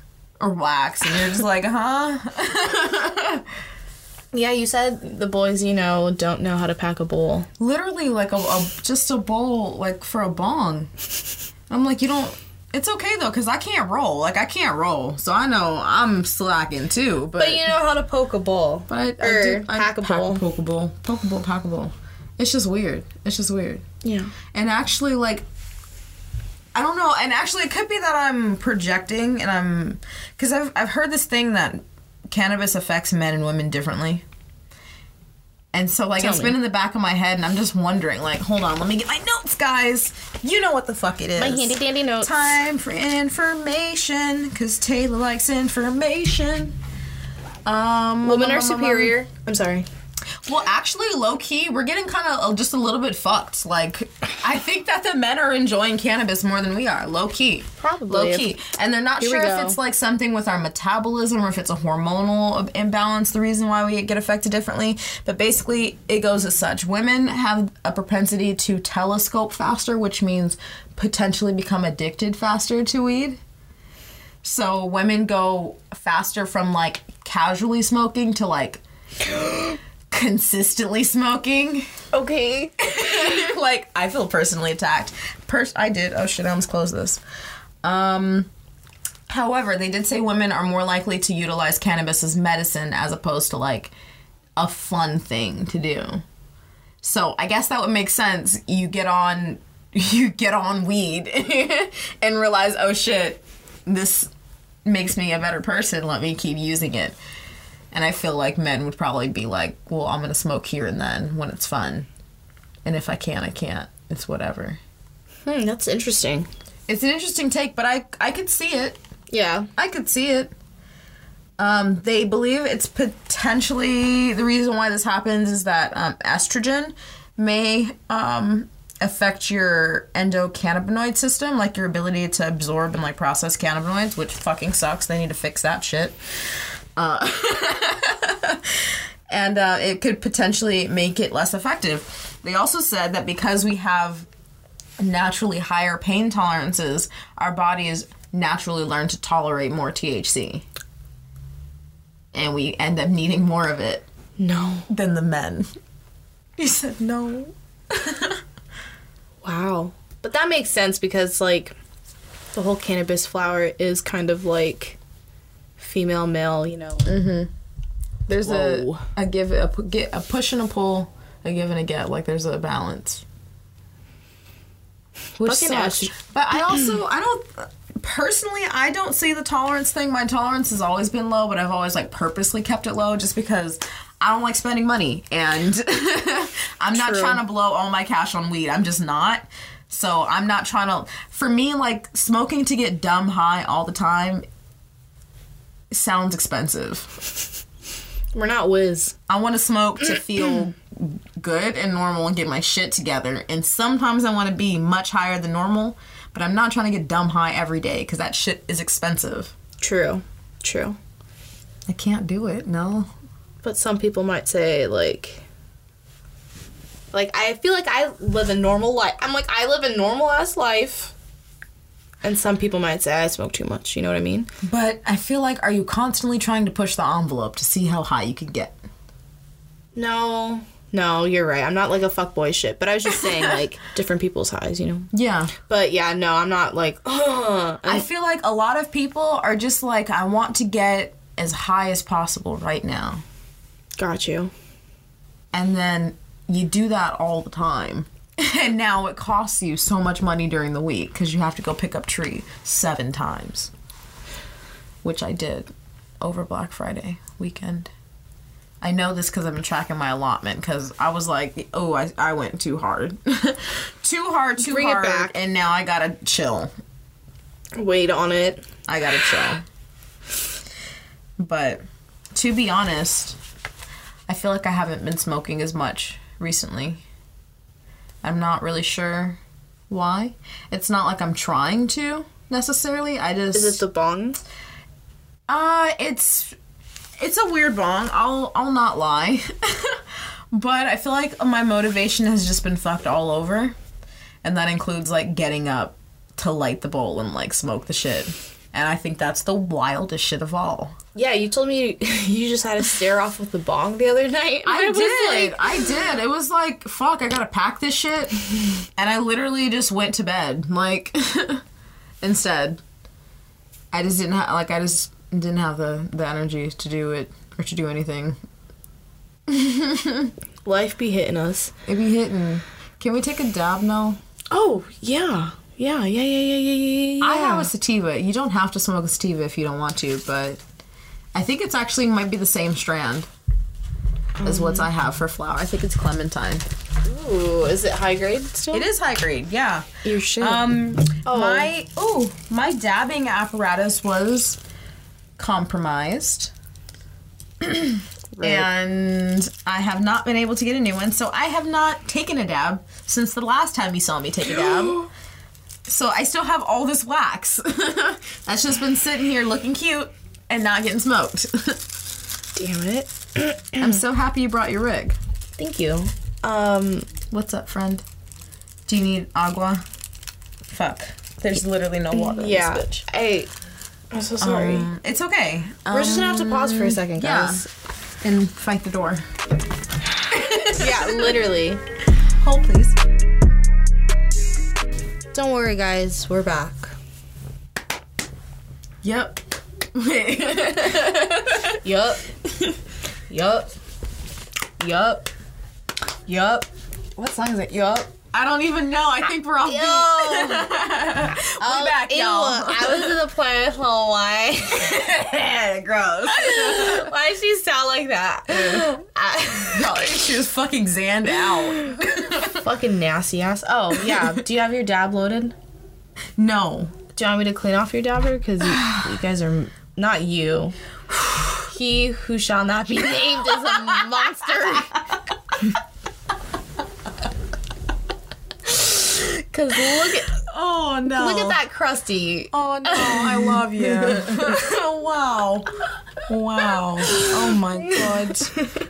or wax, and you're just like, huh? Yeah, you said the boys you know don't know how to pack a bowl. literally like a, a just a bowl like for a bong i'm like you don't it's okay though because i can't roll. Like i can't roll. So i know i'm slacking too but But you know how to poke a ball, but I, I or do- I pack a bowl. poke a ball, poke a ball, pack a ball. it's just weird. It's just weird. Yeah. and actually like i don't know. And actually it could be that i'm projecting and i'm because I've, I've heard this thing that cannabis affects men and women differently and so like Tell it's me. been in the back of my head and i'm just wondering like hold on let me get my notes guys you know what the fuck it is My handy dandy notes. time for information because taylor likes information um Women um, are um, superior. I'm sorry. Well, actually, low key, we're getting kind of just a little bit fucked. Like, I think that the men are enjoying cannabis more than we are. Low key, Probably. low key, and they're not Here sure if it's like something with our metabolism or if it's a hormonal imbalance. The reason why we get affected differently, but basically, it goes as such: women have a propensity to telescope faster, which means potentially become addicted faster to weed. So women go faster from like casually smoking to like consistently smoking. Okay. like I feel personally attacked. Pers- I did. Oh shit! I almost closed this. Um. However, they did say women are more likely to utilize cannabis as medicine as opposed to like a fun thing to do. So I guess that would make sense. You get on, you get on weed and realize, oh shit, this makes me a better person. Let me keep using it. And I feel like men would probably be like, well, I'm gonna smoke here and then when it's fun, and if I can't, I can't. It's whatever. Hmm, that's interesting. It's an interesting take, but I I could see it. Yeah. I could see it. Um, they believe it's potentially the reason why this happens is that um, estrogen may um, affect your endocannabinoid system, like your ability to absorb and like process cannabinoids, which fucking sucks. They need to fix that shit. Uh, and uh, it could potentially make it less effective. They also said that because we have naturally higher pain tolerances, our bodies naturally learn to tolerate more THC. And we end up needing more of it No. than the men. You said no. Wow. But that makes sense because like the whole cannabis flower is kind of like female male, you know. Mm-hmm. There's Whoa. a a give a, get a push and a pull, a give and a get. Like there's a balance. Which Fucking sucks. But I also I don't personally I don't see the tolerance thing. My tolerance has always been low, but I've always like purposely kept it low just because I don't like spending money and I'm not trying to blow all my cash on weed. I'm just not. So I'm not trying to for me like smoking to get dumb high all the time sounds expensive. We're not Wiz. I want to smoke to feel good and normal and get my shit together. And sometimes I want to be much higher than normal, but I'm not trying to get dumb high every day because that shit is expensive. True. True. I can't do it, no. But some people might say like like I feel like I live a normal life. I'm like I live a normal ass life. And some people might say I smoke too much, you know what I mean? But I feel like, are you constantly trying to push the envelope to see how high you can get? No. No, you're right. I'm not like a fuckboy shit, but I was just saying like different people's highs, you know. Yeah. But yeah, no, I'm not like. Ugh. I feel like a lot of people are just like, I want to get as high as possible right now. Got you. And then you do that all the time. And now it costs you so much money during the week because you have to go pick up tree seven times. Which I did over Black Friday weekend. I know this because I've been tracking my allotment because I was like, oh, I, I went too hard. too hard, too Bring it back. And now I gotta chill. Wait on it. I gotta chill. But to be honest, I feel like I haven't been smoking as much recently. I'm not really sure why. It's not like I'm trying to necessarily. I just Is it the bong? uh it's it's a weird bong. I'll I'll not lie. but I feel like my motivation has just been fucked all over. And that includes like getting up to light the bowl and like smoke the shit. And I think that's the wildest shit of all. Yeah, you told me you just had to stare off with the bong the other night. I was did. like- I did. It was like, fuck, I gotta pack this shit. And I literally just went to bed. Like, instead. I just didn't have, like, I just didn't have the, the energy to do it or to do anything. Life be hitting us. It be hitting. Can we take a dab now? Oh yeah, yeah, yeah, yeah, yeah, yeah, yeah. yeah. I have a sativa. You don't have to smoke a sativa if you don't want to, but I think it's actually might be the same strand as what I have for flower. I think it's clementine. Ooh, is it high grade still? It is high grade, yeah. You should. Um, Oh. my oh, my dabbing apparatus was compromised, and I have not been able to get a new one. So I have not taken a dab since the last time you saw me take a dab. so I still have all this wax that's just been sitting here looking cute and not getting smoked. Damn it. I'm so happy you brought your rig. Thank you. Um, What's up, friend? Do you need agua? Fuck. There's literally no water yeah. in this bitch. I. I'm so sorry. Um, it's okay. We're just gonna have to pause for a second, guys. yeah. guys. and fight the door. Yeah, literally. Hold, please. Don't worry, guys. We're back. Yep. Yup. yup. Yup. Yup. What song is it? Yup. I don't even know. I think we're off beat. Oh, we back, ew. y'all. I was in the planet Hawaii. Gross. Why does she sound like that? I- she was fucking zanned out. fucking nasty ass. Oh, yeah. Do you have your dab loaded? No. Do you want me to clean off your dabber? Because you, you guys are not you. He who shall not be named is a monster. Cause look at Oh no. look at that crusty. Oh no, I love you. wow. Wow. Oh my god.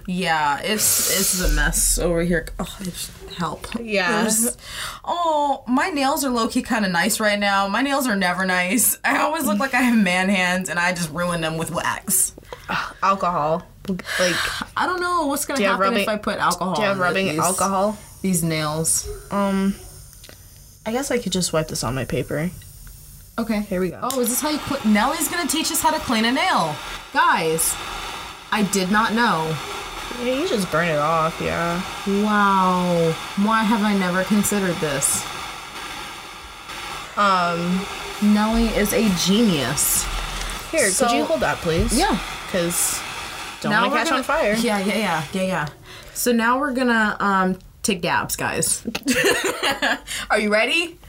Yeah, it's it's a mess over here. Oh, help. Yeah. There's- oh, my nails are low key kind of nice right now. My nails are never nice. I always look like I have man hands, and I just ruin them with wax. Alcohol. Like I don't know what's gonna happen rubbing- if I put alcohol. do you have on rubbing these, alcohol? These nails. Um I guess I could just wipe this on my paper. Okay. Here we go. Oh, is this how you clean? Nellie's gonna teach us how to clean a nail, guys. I did not know. Yeah, you just burn it off, yeah. Wow. Why have I never considered this? Um Nellie is a genius. here, So- could you hold that please? Yeah. Cause don't wanna catch gonna- on fire. Yeah, yeah, yeah, yeah, yeah. So now we're gonna um take dabs, guys. Are you ready?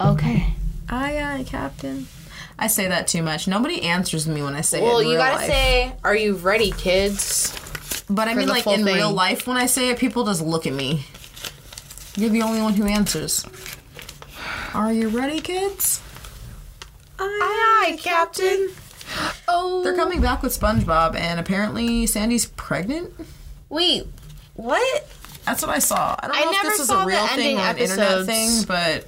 Okay. Aye, aye, Captain. I say that too much. Nobody answers me when I say it. Well, you gotta life. say, "Are you ready, kids?" But I mean, like in thing. real life, when I say it, people just look at me. You're the only one who answers. Are you ready, kids? Aye, aye, Captain. Oh, They're coming back with SpongeBob, and apparently Sandy's pregnant. Wait, what? That's what I saw. I don't I know if never this is saw a real thing or an internet thing, but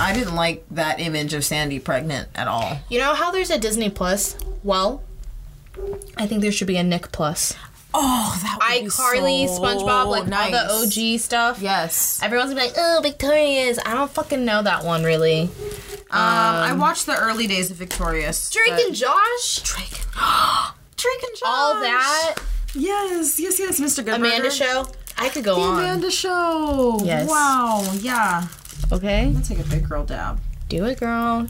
I didn't like that image of Sandy pregnant at all. You know how there's a Disney Plus? Well, I think there should be a Nick Plus. Oh, that would be iCarly, so SpongeBob, like nice. all the OG stuff. Yes. Everyone's gonna be like, oh, Victorious. I don't fucking know that one really. Um, I watched the early days of Victorious. Drake and Josh. Drake. Drake and Josh. All that. Yes, yes, yes, Mr. Goodburger. Amanda show. I could go The on. Amanda Show. Yes. Wow. Yeah. Okay. I'll take a big girl dab. Do it, girl.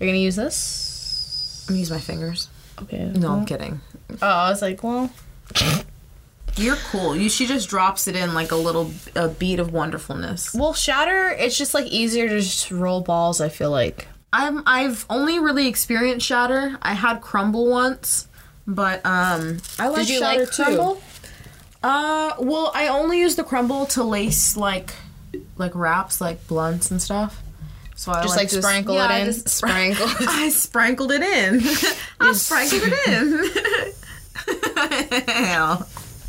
You're gonna use this? I'm gonna use my fingers. Okay. No, I'm kidding. Oh, I was like, well, You're cool. You she just drops it in like a little a bead of wonderfulness. well, shatter. It's just like easier to just roll balls. I feel like. I'm I've only really experienced shatter. I had crumble once, but um I like Did you shatter like too. crumble? Uh, well, I only use the crumble to lace like like wraps, like blunts and stuff. So I Just like to sprinkle yeah, it I in? just Sprinkle. I sprinkled it in. I sprinkled it in.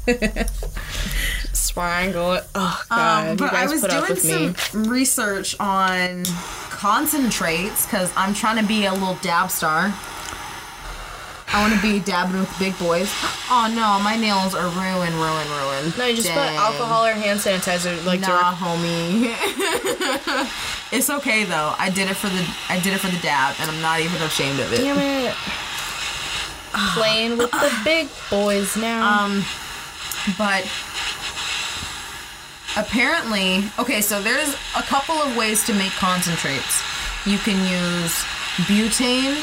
Spangle it. Oh god, Um, you but I was doing with me. some research on concentrates because I'm trying to be a little dab star. I want to be dabbing with big boys. Oh no, my nails are ruined, ruined, ruined. No, you just put alcohol or hand sanitizer, like Nah, homie. it's okay though. I did it for the I did it for the dab, and I'm not even ashamed of it. Damn it. Playing with the big boys now. Um, but apparently, okay, so there's a couple of ways to make concentrates. You can use butane.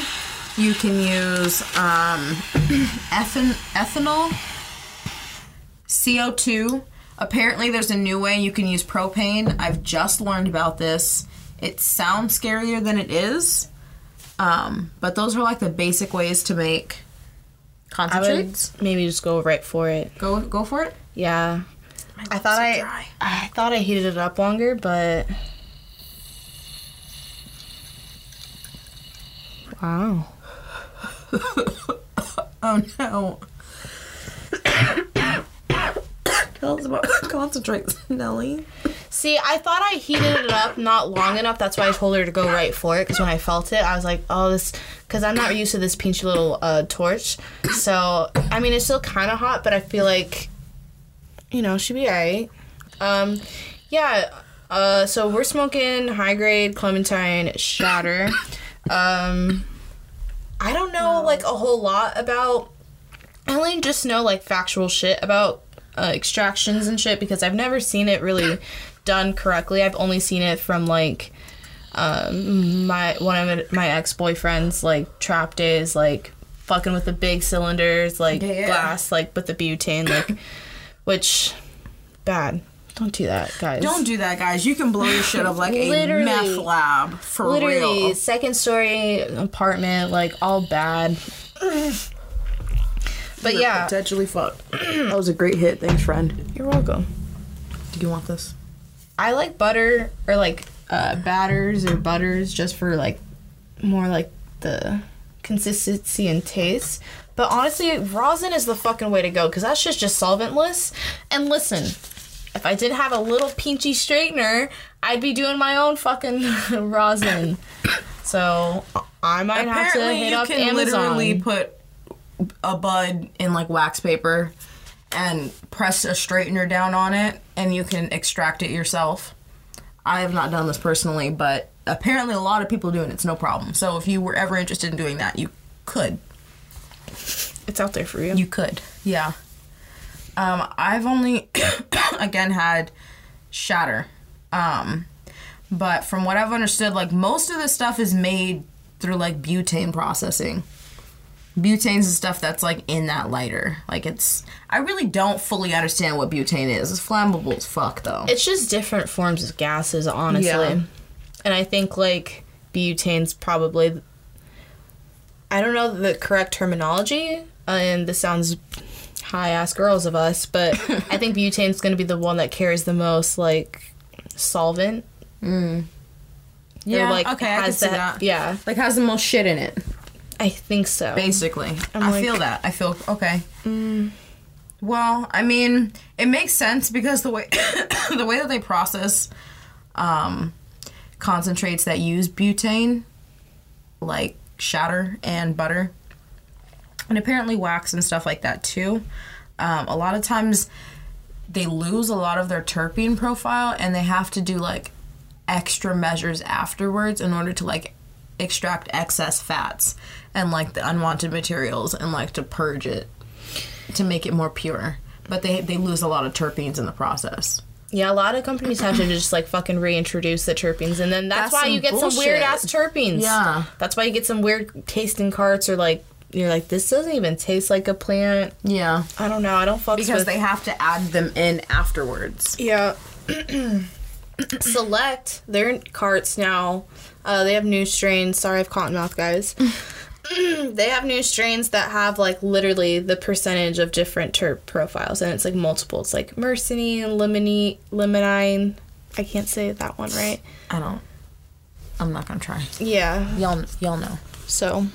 You can use um, ethan- ethanol, CO2. Apparently, there's a new way you can use propane. I've just learned about this. It sounds scarier than it is. Um, but those are like the basic ways to make I would concentrates. maybe just go right for it. Go go for it. Yeah. I thought I dry. I thought I heated it up longer, but Wow. Oh no. Concentrates, Nelly. See, I thought I heated it up not long enough. That's why I told her to go right for it. Because when I felt it, I was like, "Oh, this." Because I'm not used to this pinchy little uh, torch. So, I mean, it's still kind of hot, but I feel like, you know, should be alright. Um, yeah. Uh, so we're smoking high grade Clementine Shatter. Um, I don't know like a whole lot about. I only just know like factual shit about uh, extractions and shit because I've never seen it really done correctly. I've only seen it from like um, my one of my ex boyfriends like trap days, like fucking with the big cylinders, like Yeah. glass, like with the butane, like which bad. Don't do that, guys. Don't do that, guys. You can blow your shit up like a meth lab for literally real. second story apartment, like all bad. But yeah, potentially fucked. that was a great hit. Thanks, friend. you're welcome. Do you want this? I like butter or like uh, batters or butters just for like more like the consistency and taste. But honestly, rosin is the fucking way to go because that's just just solventless. And listen, if I did have a little pinchy straightener, I'd be doing my own fucking rosin. So I might have to Apparently, hit you up can Amazon. literally put a bud in like wax paper and press a straightener down on it, and you can extract it yourself. I have not done this personally, but apparently a lot of people do it. It's no problem. So if you were ever interested in doing that, you could. it's out there for you. You could. Yeah. Um, I've only again had shatter. Um, but from what I've understood, like most of the stuff is made through like butane processing. Butane's the stuff that's like in that lighter. Like it's I really don't fully understand what butane is. It's flammable as fuck though. It's just different forms of gases, honestly. Yeah. And I think like butane's probably I don't know the correct terminology, and this sounds high ass girls of us, but I think butane's going to be the one that carries the most like solvent. Or, yeah, like okay, I can has see that- that. Yeah, Like has the most shit in it. I think so. basically. I'm I like- feel that. I feel okay. Well, I mean, it makes sense because the way the way that they process um, concentrates that use butane, like shatter and butter, and apparently wax and stuff like that too. um, a lot of times they lose a lot of their terpene profile and they have to do like extra measures afterwards in order to like extract excess fats and like the unwanted materials and like to purge it to make it more pure. But they they lose a lot of terpenes in the process. Yeah, a lot of companies have to just like fucking reintroduce the terpenes, and then that's, That's why you get some weird ass terpenes. Yeah. that's why you get some weird tasting carts, or like you're like, this doesn't even taste like a plant. Yeah. I don't know. I don't fuck Because with. they have to add them in afterwards. yeah. Select their carts now. Uh, they have new strains. Sorry, I've cotton mouth, guys. they have new strains that have like literally the percentage of different terp profiles, and it's like multiple. It's like mercenine, lemony, limonine. I can't say that one right. I don't I'm not gonna try. Yeah. Y'all y'all know. So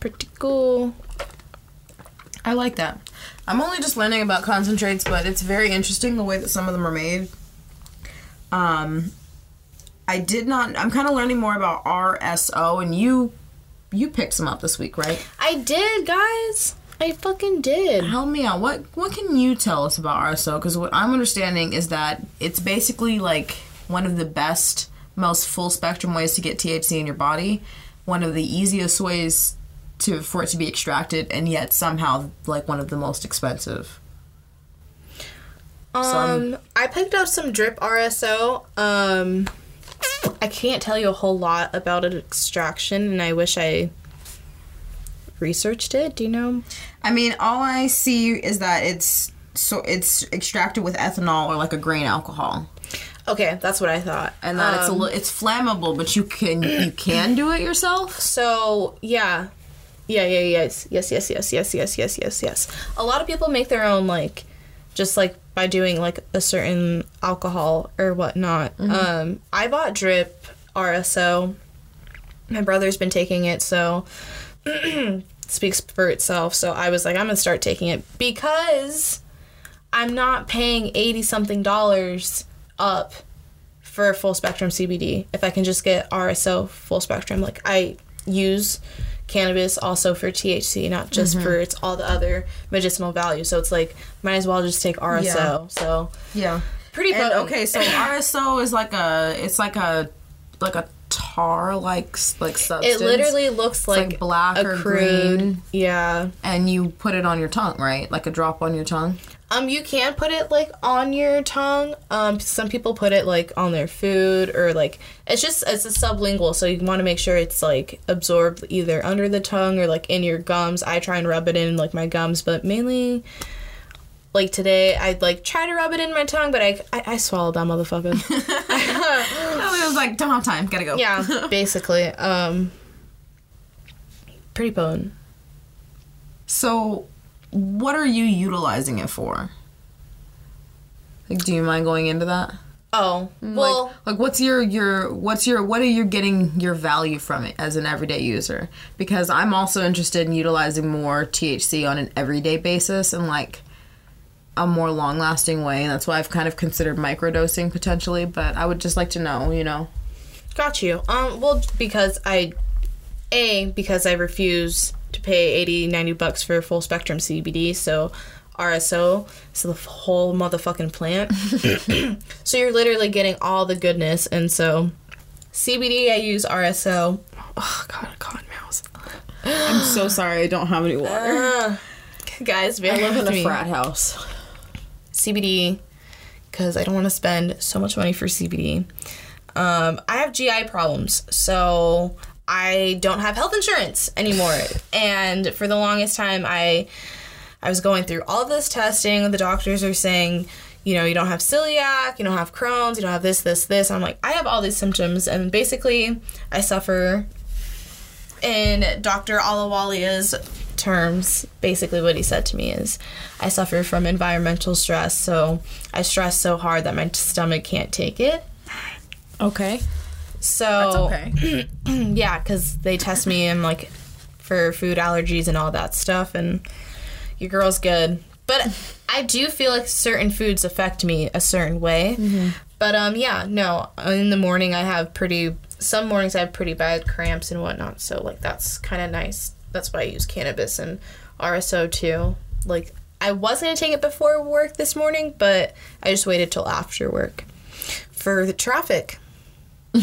pretty cool. I like that. I'm only just learning about concentrates, but it's very interesting the way that some of them are made. Um, I did not. I'm kind of learning more about RSO, and you you picked some up this week, right? I did, guys. I fucking did. Help me out. What what can you tell us about RSO? Because what I'm understanding is that it's basically like one of the best, most full spectrum ways to get THC in your body. One of the easiest ways to for it to be extracted, and yet somehow like one of the most expensive. Um, I picked up some drip RSO. Um, I can't tell you a whole lot about an extraction, and I wish I researched it. Do you know? I mean, all I see is that it's so it's extracted with ethanol or like a grain alcohol, Okay, that's what I thought. and that it's a li- it's flammable, but you can you can do it yourself. So yeah, yeah, yeah, yes, yes, yes, yes, yes, yes, yes, yes, yes. A lot of people make their own like, just like by doing like a certain alcohol or whatnot. Um, I bought Drip RSO. My brother's been taking it, so speaks for itself. So I was like, I'm gonna start taking it because I'm not paying eighty something dollars up for full spectrum CBD. If I can just get RSO full spectrum, like I use cannabis also for THC, not just for mm-hmm. its all the other medicinal value. So it's like might as well just take RSO. Yeah. So Yeah. pretty And, potent. okay, so RSO is like a it's like a like a tar like like substance. it literally looks like, like black a or crude. green. Yeah. and you put it on your tongue, right? Like a drop on your tongue. Um, you can put it like on your tongue. Um, some people put it like on their food or like it's just it's a sublingual, so you want to make sure it's like absorbed either under the tongue or like in your gums. I try and rub it in like my gums, but mainly like today I'd like try to rub it in my tongue, but I I, I swallowed that motherfucker. I was like don't have time, gotta go. yeah, basically. Um, pretty bone. So, what are you utilizing it for? Like, do you mind going into that? Oh well. like, like what's your your what's your what are you getting your value from it as an everyday user? Because I'm also interested in utilizing more THC on an everyday basis and like a more long lasting way, and that's why I've kind of considered microdosing potentially. But I would just like to know, you know, Got you. Um, well, because I, A, because I refuse to pay 80, 90 bucks for full spectrum CBD, so RSO, so the whole motherfucking plant. so you're literally getting all the goodness, and so CBD, I use RSO. Oh, God, cotton mouse. I'm so sorry I don't have any water. Guys, bear with me. Frat house. CBD because I don't want to spend so much money for CBD. Um, I have GI problems, so I don't have health insurance anymore. And for the longest time, I I was going through all this testing. The doctors are saying, you know, you don't have celiac, you don't have Crohn's, you don't have this, this, this. And I'm like, I have all these symptoms, and basically, I suffer. In Dr. Ahluwalia's terms, basically what he said to me is, I suffer from environmental stress, so I stress so hard that my stomach can't take it. Okay. So Okay. yeah, because they test me and like for food allergies and all that stuff, and your girl's good. But I do feel like certain foods affect me a certain way. But um, yeah, no. In the morning, I have pretty. Some mornings I have pretty bad cramps and whatnot. So like that's kind of nice. That's why I use cannabis and RSO too. Like I was gonna take it before work this morning, but I just waited till after work for the traffic.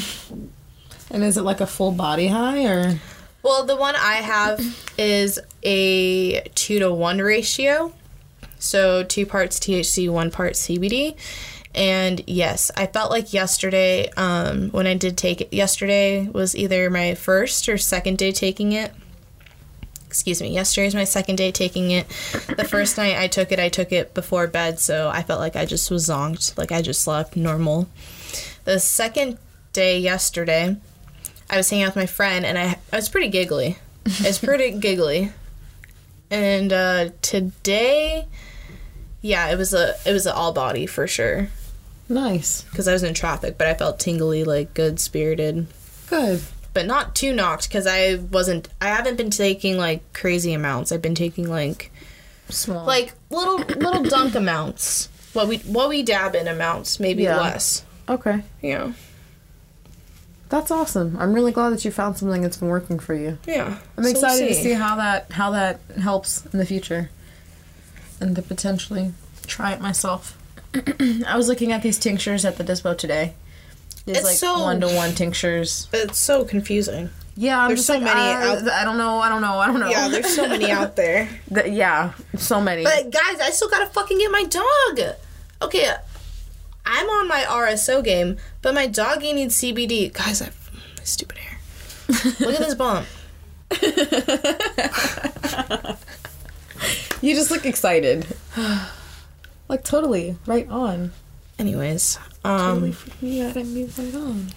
And is it like a full body high or? Well, the one I have is a two to one ratio. So two parts THC, one part CBD. And yes, I felt like yesterday, um, when I did take it, yesterday was either my first or second day taking it. Excuse me, yesterday is my second day taking it. The first night I took it, I took it before bed, so I felt like I just was zonked, like I just slept normal. The second day yesterday, I was hanging out with my friend and I, I was pretty giggly. I was pretty giggly. And uh, today, yeah, it was a it was an all body for sure Nice. because I was in traffic, but I felt tingly, like good spirited, Good. but not too knocked because I wasn't. I haven't been taking like crazy amounts. I've been taking like Small. like little little dunk amounts. What we what we dab in amounts, maybe Yeah. less. okay. Yeah, That's awesome. I'm really glad that you found something that's been working for you. yeah. I'm So we'll excited to see how that how that helps in the future, and to potentially try it myself. I was looking at these tinctures at the dispo today. There's It's like so- one to one tinctures. It's so confusing. Yeah, I'm There's so like, many uh, out- I don't know. I don't know. I don't know. Yeah, there's so many out there. The- yeah, so many. But guys, I still gotta fucking get my dog. Okay, I'm on my RSO game, but my doggy needs CBD. Guys, I have stupid hair. Look at this bump. you just look excited. like totally right on. Anyways, um, You gotta be right on.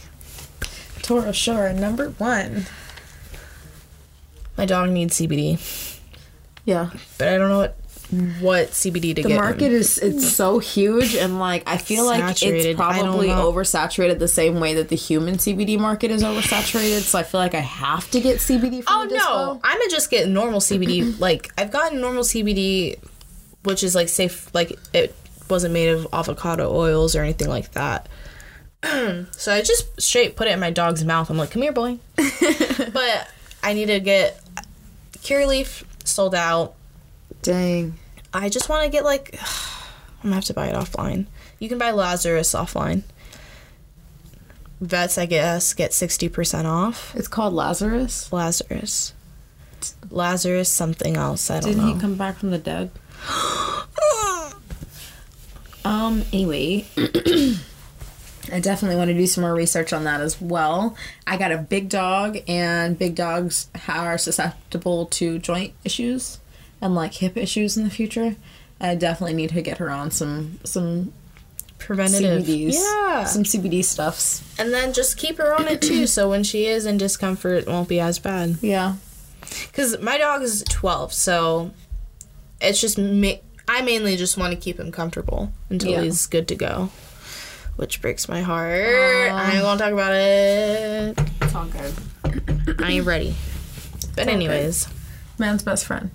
Toro Shore number one. my dog needs CBD, Yeah. but I don't know what what CBD to The get. The market him. is it's so huge and like I feel like it's probably oversaturated the same way that the human CBD market is oversaturated. So I feel like I have to get CBD from Oh the no. I'm gonna just get normal CBD. like I've gotten normal CBD, which is like safe. Like it wasn't made of avocado oils or anything like that. so I just straight put it in my dog's mouth. I'm like, come here, boy. but I need to get Curaleaf sold out. Dang. I just want to get like I'm gonna have to buy it offline. You can buy Lazarus offline. Vets, I guess, get sixty percent off. It's called Lazarus. Lazarus. Lazarus something else. I don't Didn't know. he come back from the dead? Um, anyway. I definitely want to do some more research on that as well. I got a big dog, and big dogs are susceptible to joint issues and like hip issues in the future. I definitely need to get her on some some Preventative. CBDs, Yeah. some CBD stuffs. and then just keep her on it too, so when she is in discomfort, it won't be as bad. Yeah, Because my dog is 12, so it's just ma- I mainly just want to keep him comfortable until Yeah. he's good to go. Which breaks my heart. I ain't gonna talk about it. it's all good. I ain't ready. But okay. anyways, Man's best friend.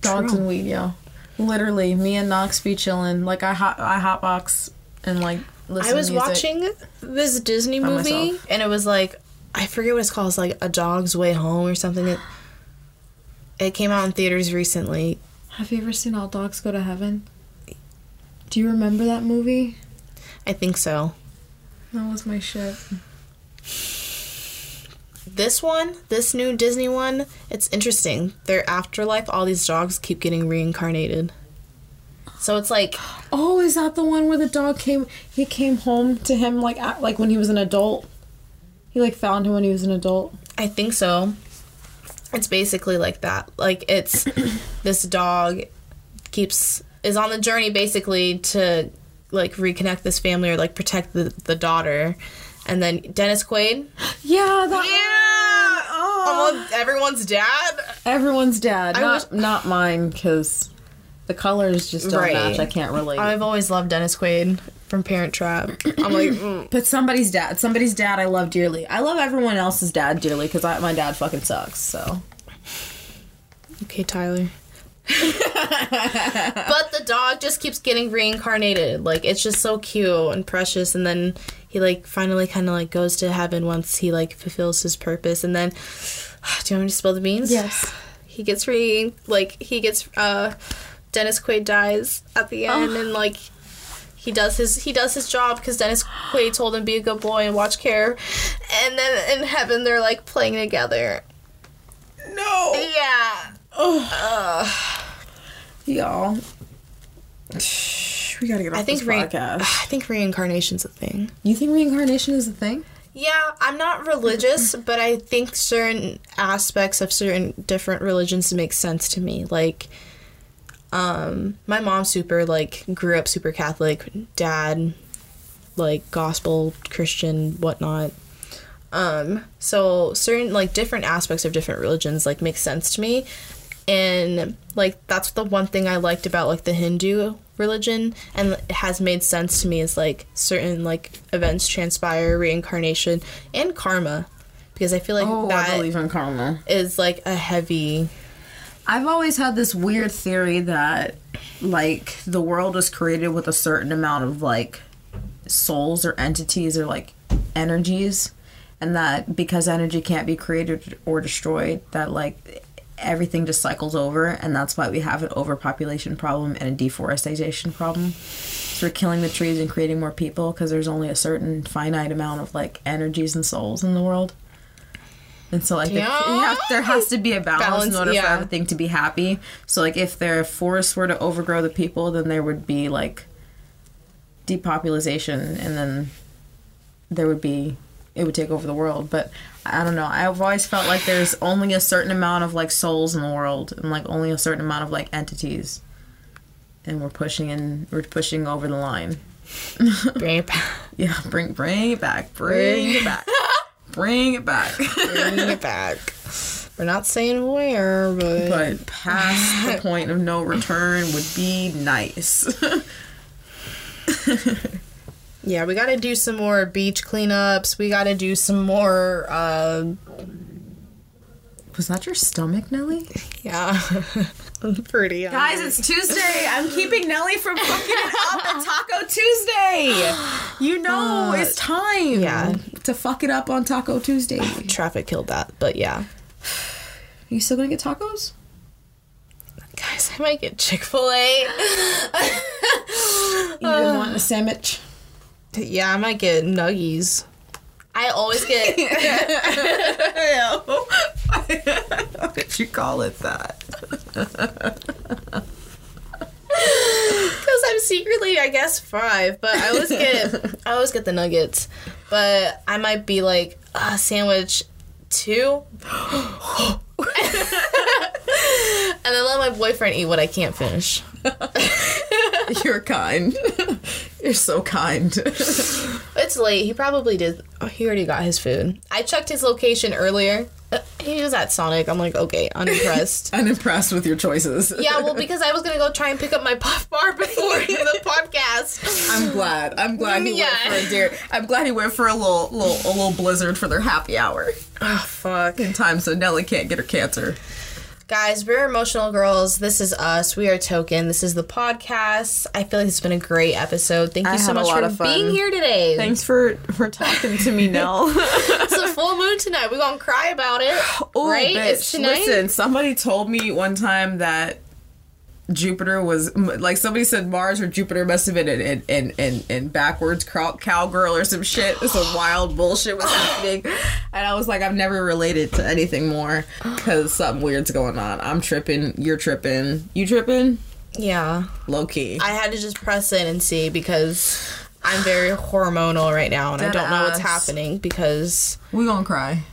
Dogs True. and weed, yo. Literally, me and Knox be chilling. Like I hot, I hotbox and like listen. I was watching this Disney movie, myself. and it was like I forget what it's called. It's like A Dog's Way Home or something. It, it came out in theaters recently. Have you ever seen All Dogs Go to Heaven? Do you remember that movie? I think so. That was my shit. This one, this new Disney one, it's interesting. Their afterlife, all these dogs keep getting reincarnated. So it's like Oh, is that the one where the dog came? He came home to him like at, like when he was an adult. He like found him when he was an adult. I think so. It's basically like that. Like it's this dog keeps is on the journey basically to like reconnect this family or like protect the, the daughter. And then Dennis Quaid. Yeah, that. Yeah! Almost everyone's dad. Everyone's dad, I not not mine, because the colors just don't Right. match. I can't relate. I've always loved Dennis Quaid from Parent Trap. I'm like, mm. But somebody's dad, somebody's dad, I love dearly. I love everyone else's dad dearly because my dad fucking sucks. So okay, Tyler. but the dog just keeps getting reincarnated. Like it's just so cute and precious. And then he like finally kind of like goes to heaven once he like fulfills his purpose. And then, do you want me to spill the beans? yes, he gets re like he gets uh Dennis Quaid dies at the end and like he does his he does his job because Dennis Quaid told him be a good boy and watch care, and then in heaven they're like playing together. No. Yeah. Ugh. Y'all. We gotta get off I think this re- podcast. I think reincarnation's a thing. You think reincarnation is a thing? Yeah, I'm not religious, but I think certain aspects of certain different religions make sense to me. Like, um, my mom super like grew up super Catholic, dad like gospel Christian whatnot. Um, so certain like different aspects of different religions like make sense to me, and like that's the one thing I liked about like the Hindu religion and it has made sense to me is like certain like events transpire reincarnation and karma because I feel like Oh, I that believe in karma. is like a heavy I've always had this weird theory that like the world was created with a certain amount of like souls or entities or like energies and that because energy can't be created or destroyed that like everything just cycles over and that's why we have an overpopulation problem and a deforestation problem. So we're killing the trees and creating more people because there's only a certain finite amount of like energies and souls in the world. And so like Yeah. you have, there has to be a balance, Balance, in order for everything to be happy. So like if their forests were to overgrow the people then there would be like depopulation and then there would be it would take over the world. But i don't know. I've always felt like there's only a certain amount of like souls in the world and like only a certain amount of like entities. And we're pushing in we're pushing over the line. Bring it back. yeah bring bring it back. Bring it back. Bring it back. Bring it back. We're not saying where, but, but past the point of no return would be nice yeah, we got to do some more beach cleanups. We got to do some more. Uh, was that your stomach nelly yeah, I'm pretty. Guys, it's Tuesday. I'm keeping Nelly from fucking it up at Taco Tuesday. You know, it's time. yeah. To fuck it up on Taco Tuesday. traffic killed that, but yeah. Are you still gonna get tacos? Guys, I might get Chick Fil A. You didn't want a sandwich. Yeah, I might get Nuggies. I always get Why did you call it that? because I'm secretly, I guess, five. But I always get, I always get the nuggets. But I might be like a sandwich two, and then let my boyfriend eat what I can't finish. You're kind. You're so kind. It's late. He probably did. Oh, he already got his food. I checked his location earlier. He was at Sonic. I'm like, okay, unimpressed. Unimpressed with your choices. yeah, well, because I was gonna go try and pick up my puff bar before the podcast. I'm glad. I'm glad he Yeah. went for a dare. I'm glad he went for a little, little, a little blizzard for their happy hour Oh fuck. in time so Nelly can't get her cancer. Guys, we're emotional girls. This is us. We are Token. This is the podcast. I feel like it's been a great episode. Thank you I so much for being here today. Thanks for for talking to me, Nell. It's a full moon tonight. We're gonna cry about it. Oh, right? bitch. Listen, somebody told me one time that Jupiter was like somebody said Mars or Jupiter must have been in in in, in, in backwards cow, cowgirl or some shit. Some wild bullshit was happening, and I was like, I've never related to anything more because something weird's going on. I'm tripping. You're tripping. You tripping? yeah. Low key. I had to just press in and see because I'm very hormonal right now and I don't know what's happening because we gonna cry.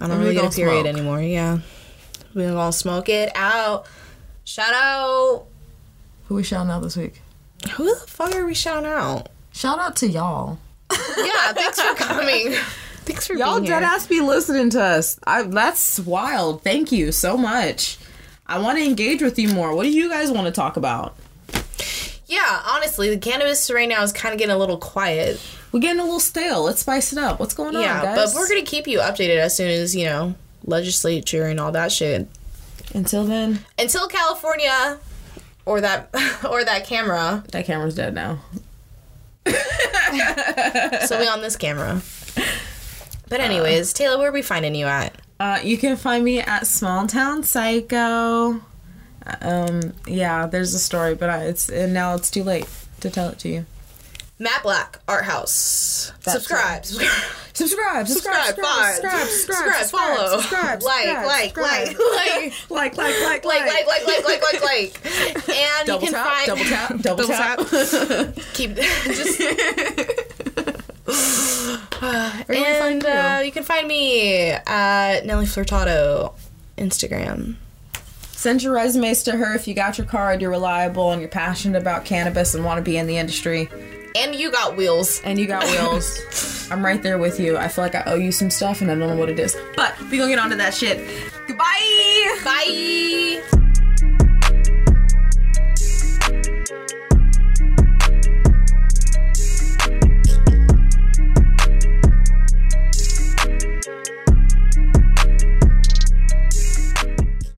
I don't We really get a period smoke. anymore. Yeah. We're gonna smoke it out. Shout out. Who we shouting out this week? Who the fuck are we shouting out? Shout out to y'all. Yeah, thanks for coming. Thanks for Y'all being here. dead ass be listening to us. I, that's wild. Thank you so much. I want to engage with you more. What do you guys want to talk about? Yeah, honestly, the cannabis right now is kind of getting a little quiet. We're getting a little stale. Let's spice it up. What's going on, yeah, guys? but we're gonna keep you updated as soon as you know legislature and all that shit. Until then, Until California, or that or that camera. that camera's dead now. so we on this camera. But anyways, Taylor, where are we finding you at? Uh, you can find me at Small Town Psycho. Um, yeah, there's a story, but I, it's and now it's too late to tell it to you. MATTEBLACK Art House. Subscribe. subscribe. Subscribe, Subscribe, subscribe, subscribe, follow. subscribe, Like, like, subscribe. like, like, like, like, Like, like, like, like, like, like, like. And Double you can tap, find double tap, double, tap. keep just Where do we and uh, you can find me at Nelly Flirtado Instagram. Send your resumes to her if you got your card, you're reliable, and you're passionate about cannabis and want to be in the industry, And you got wheels. and you got wheels. I'm right there with you. I feel like I owe you some stuff, and I don't know what it is. But we gonna get onto that shit. Goodbye. Bye.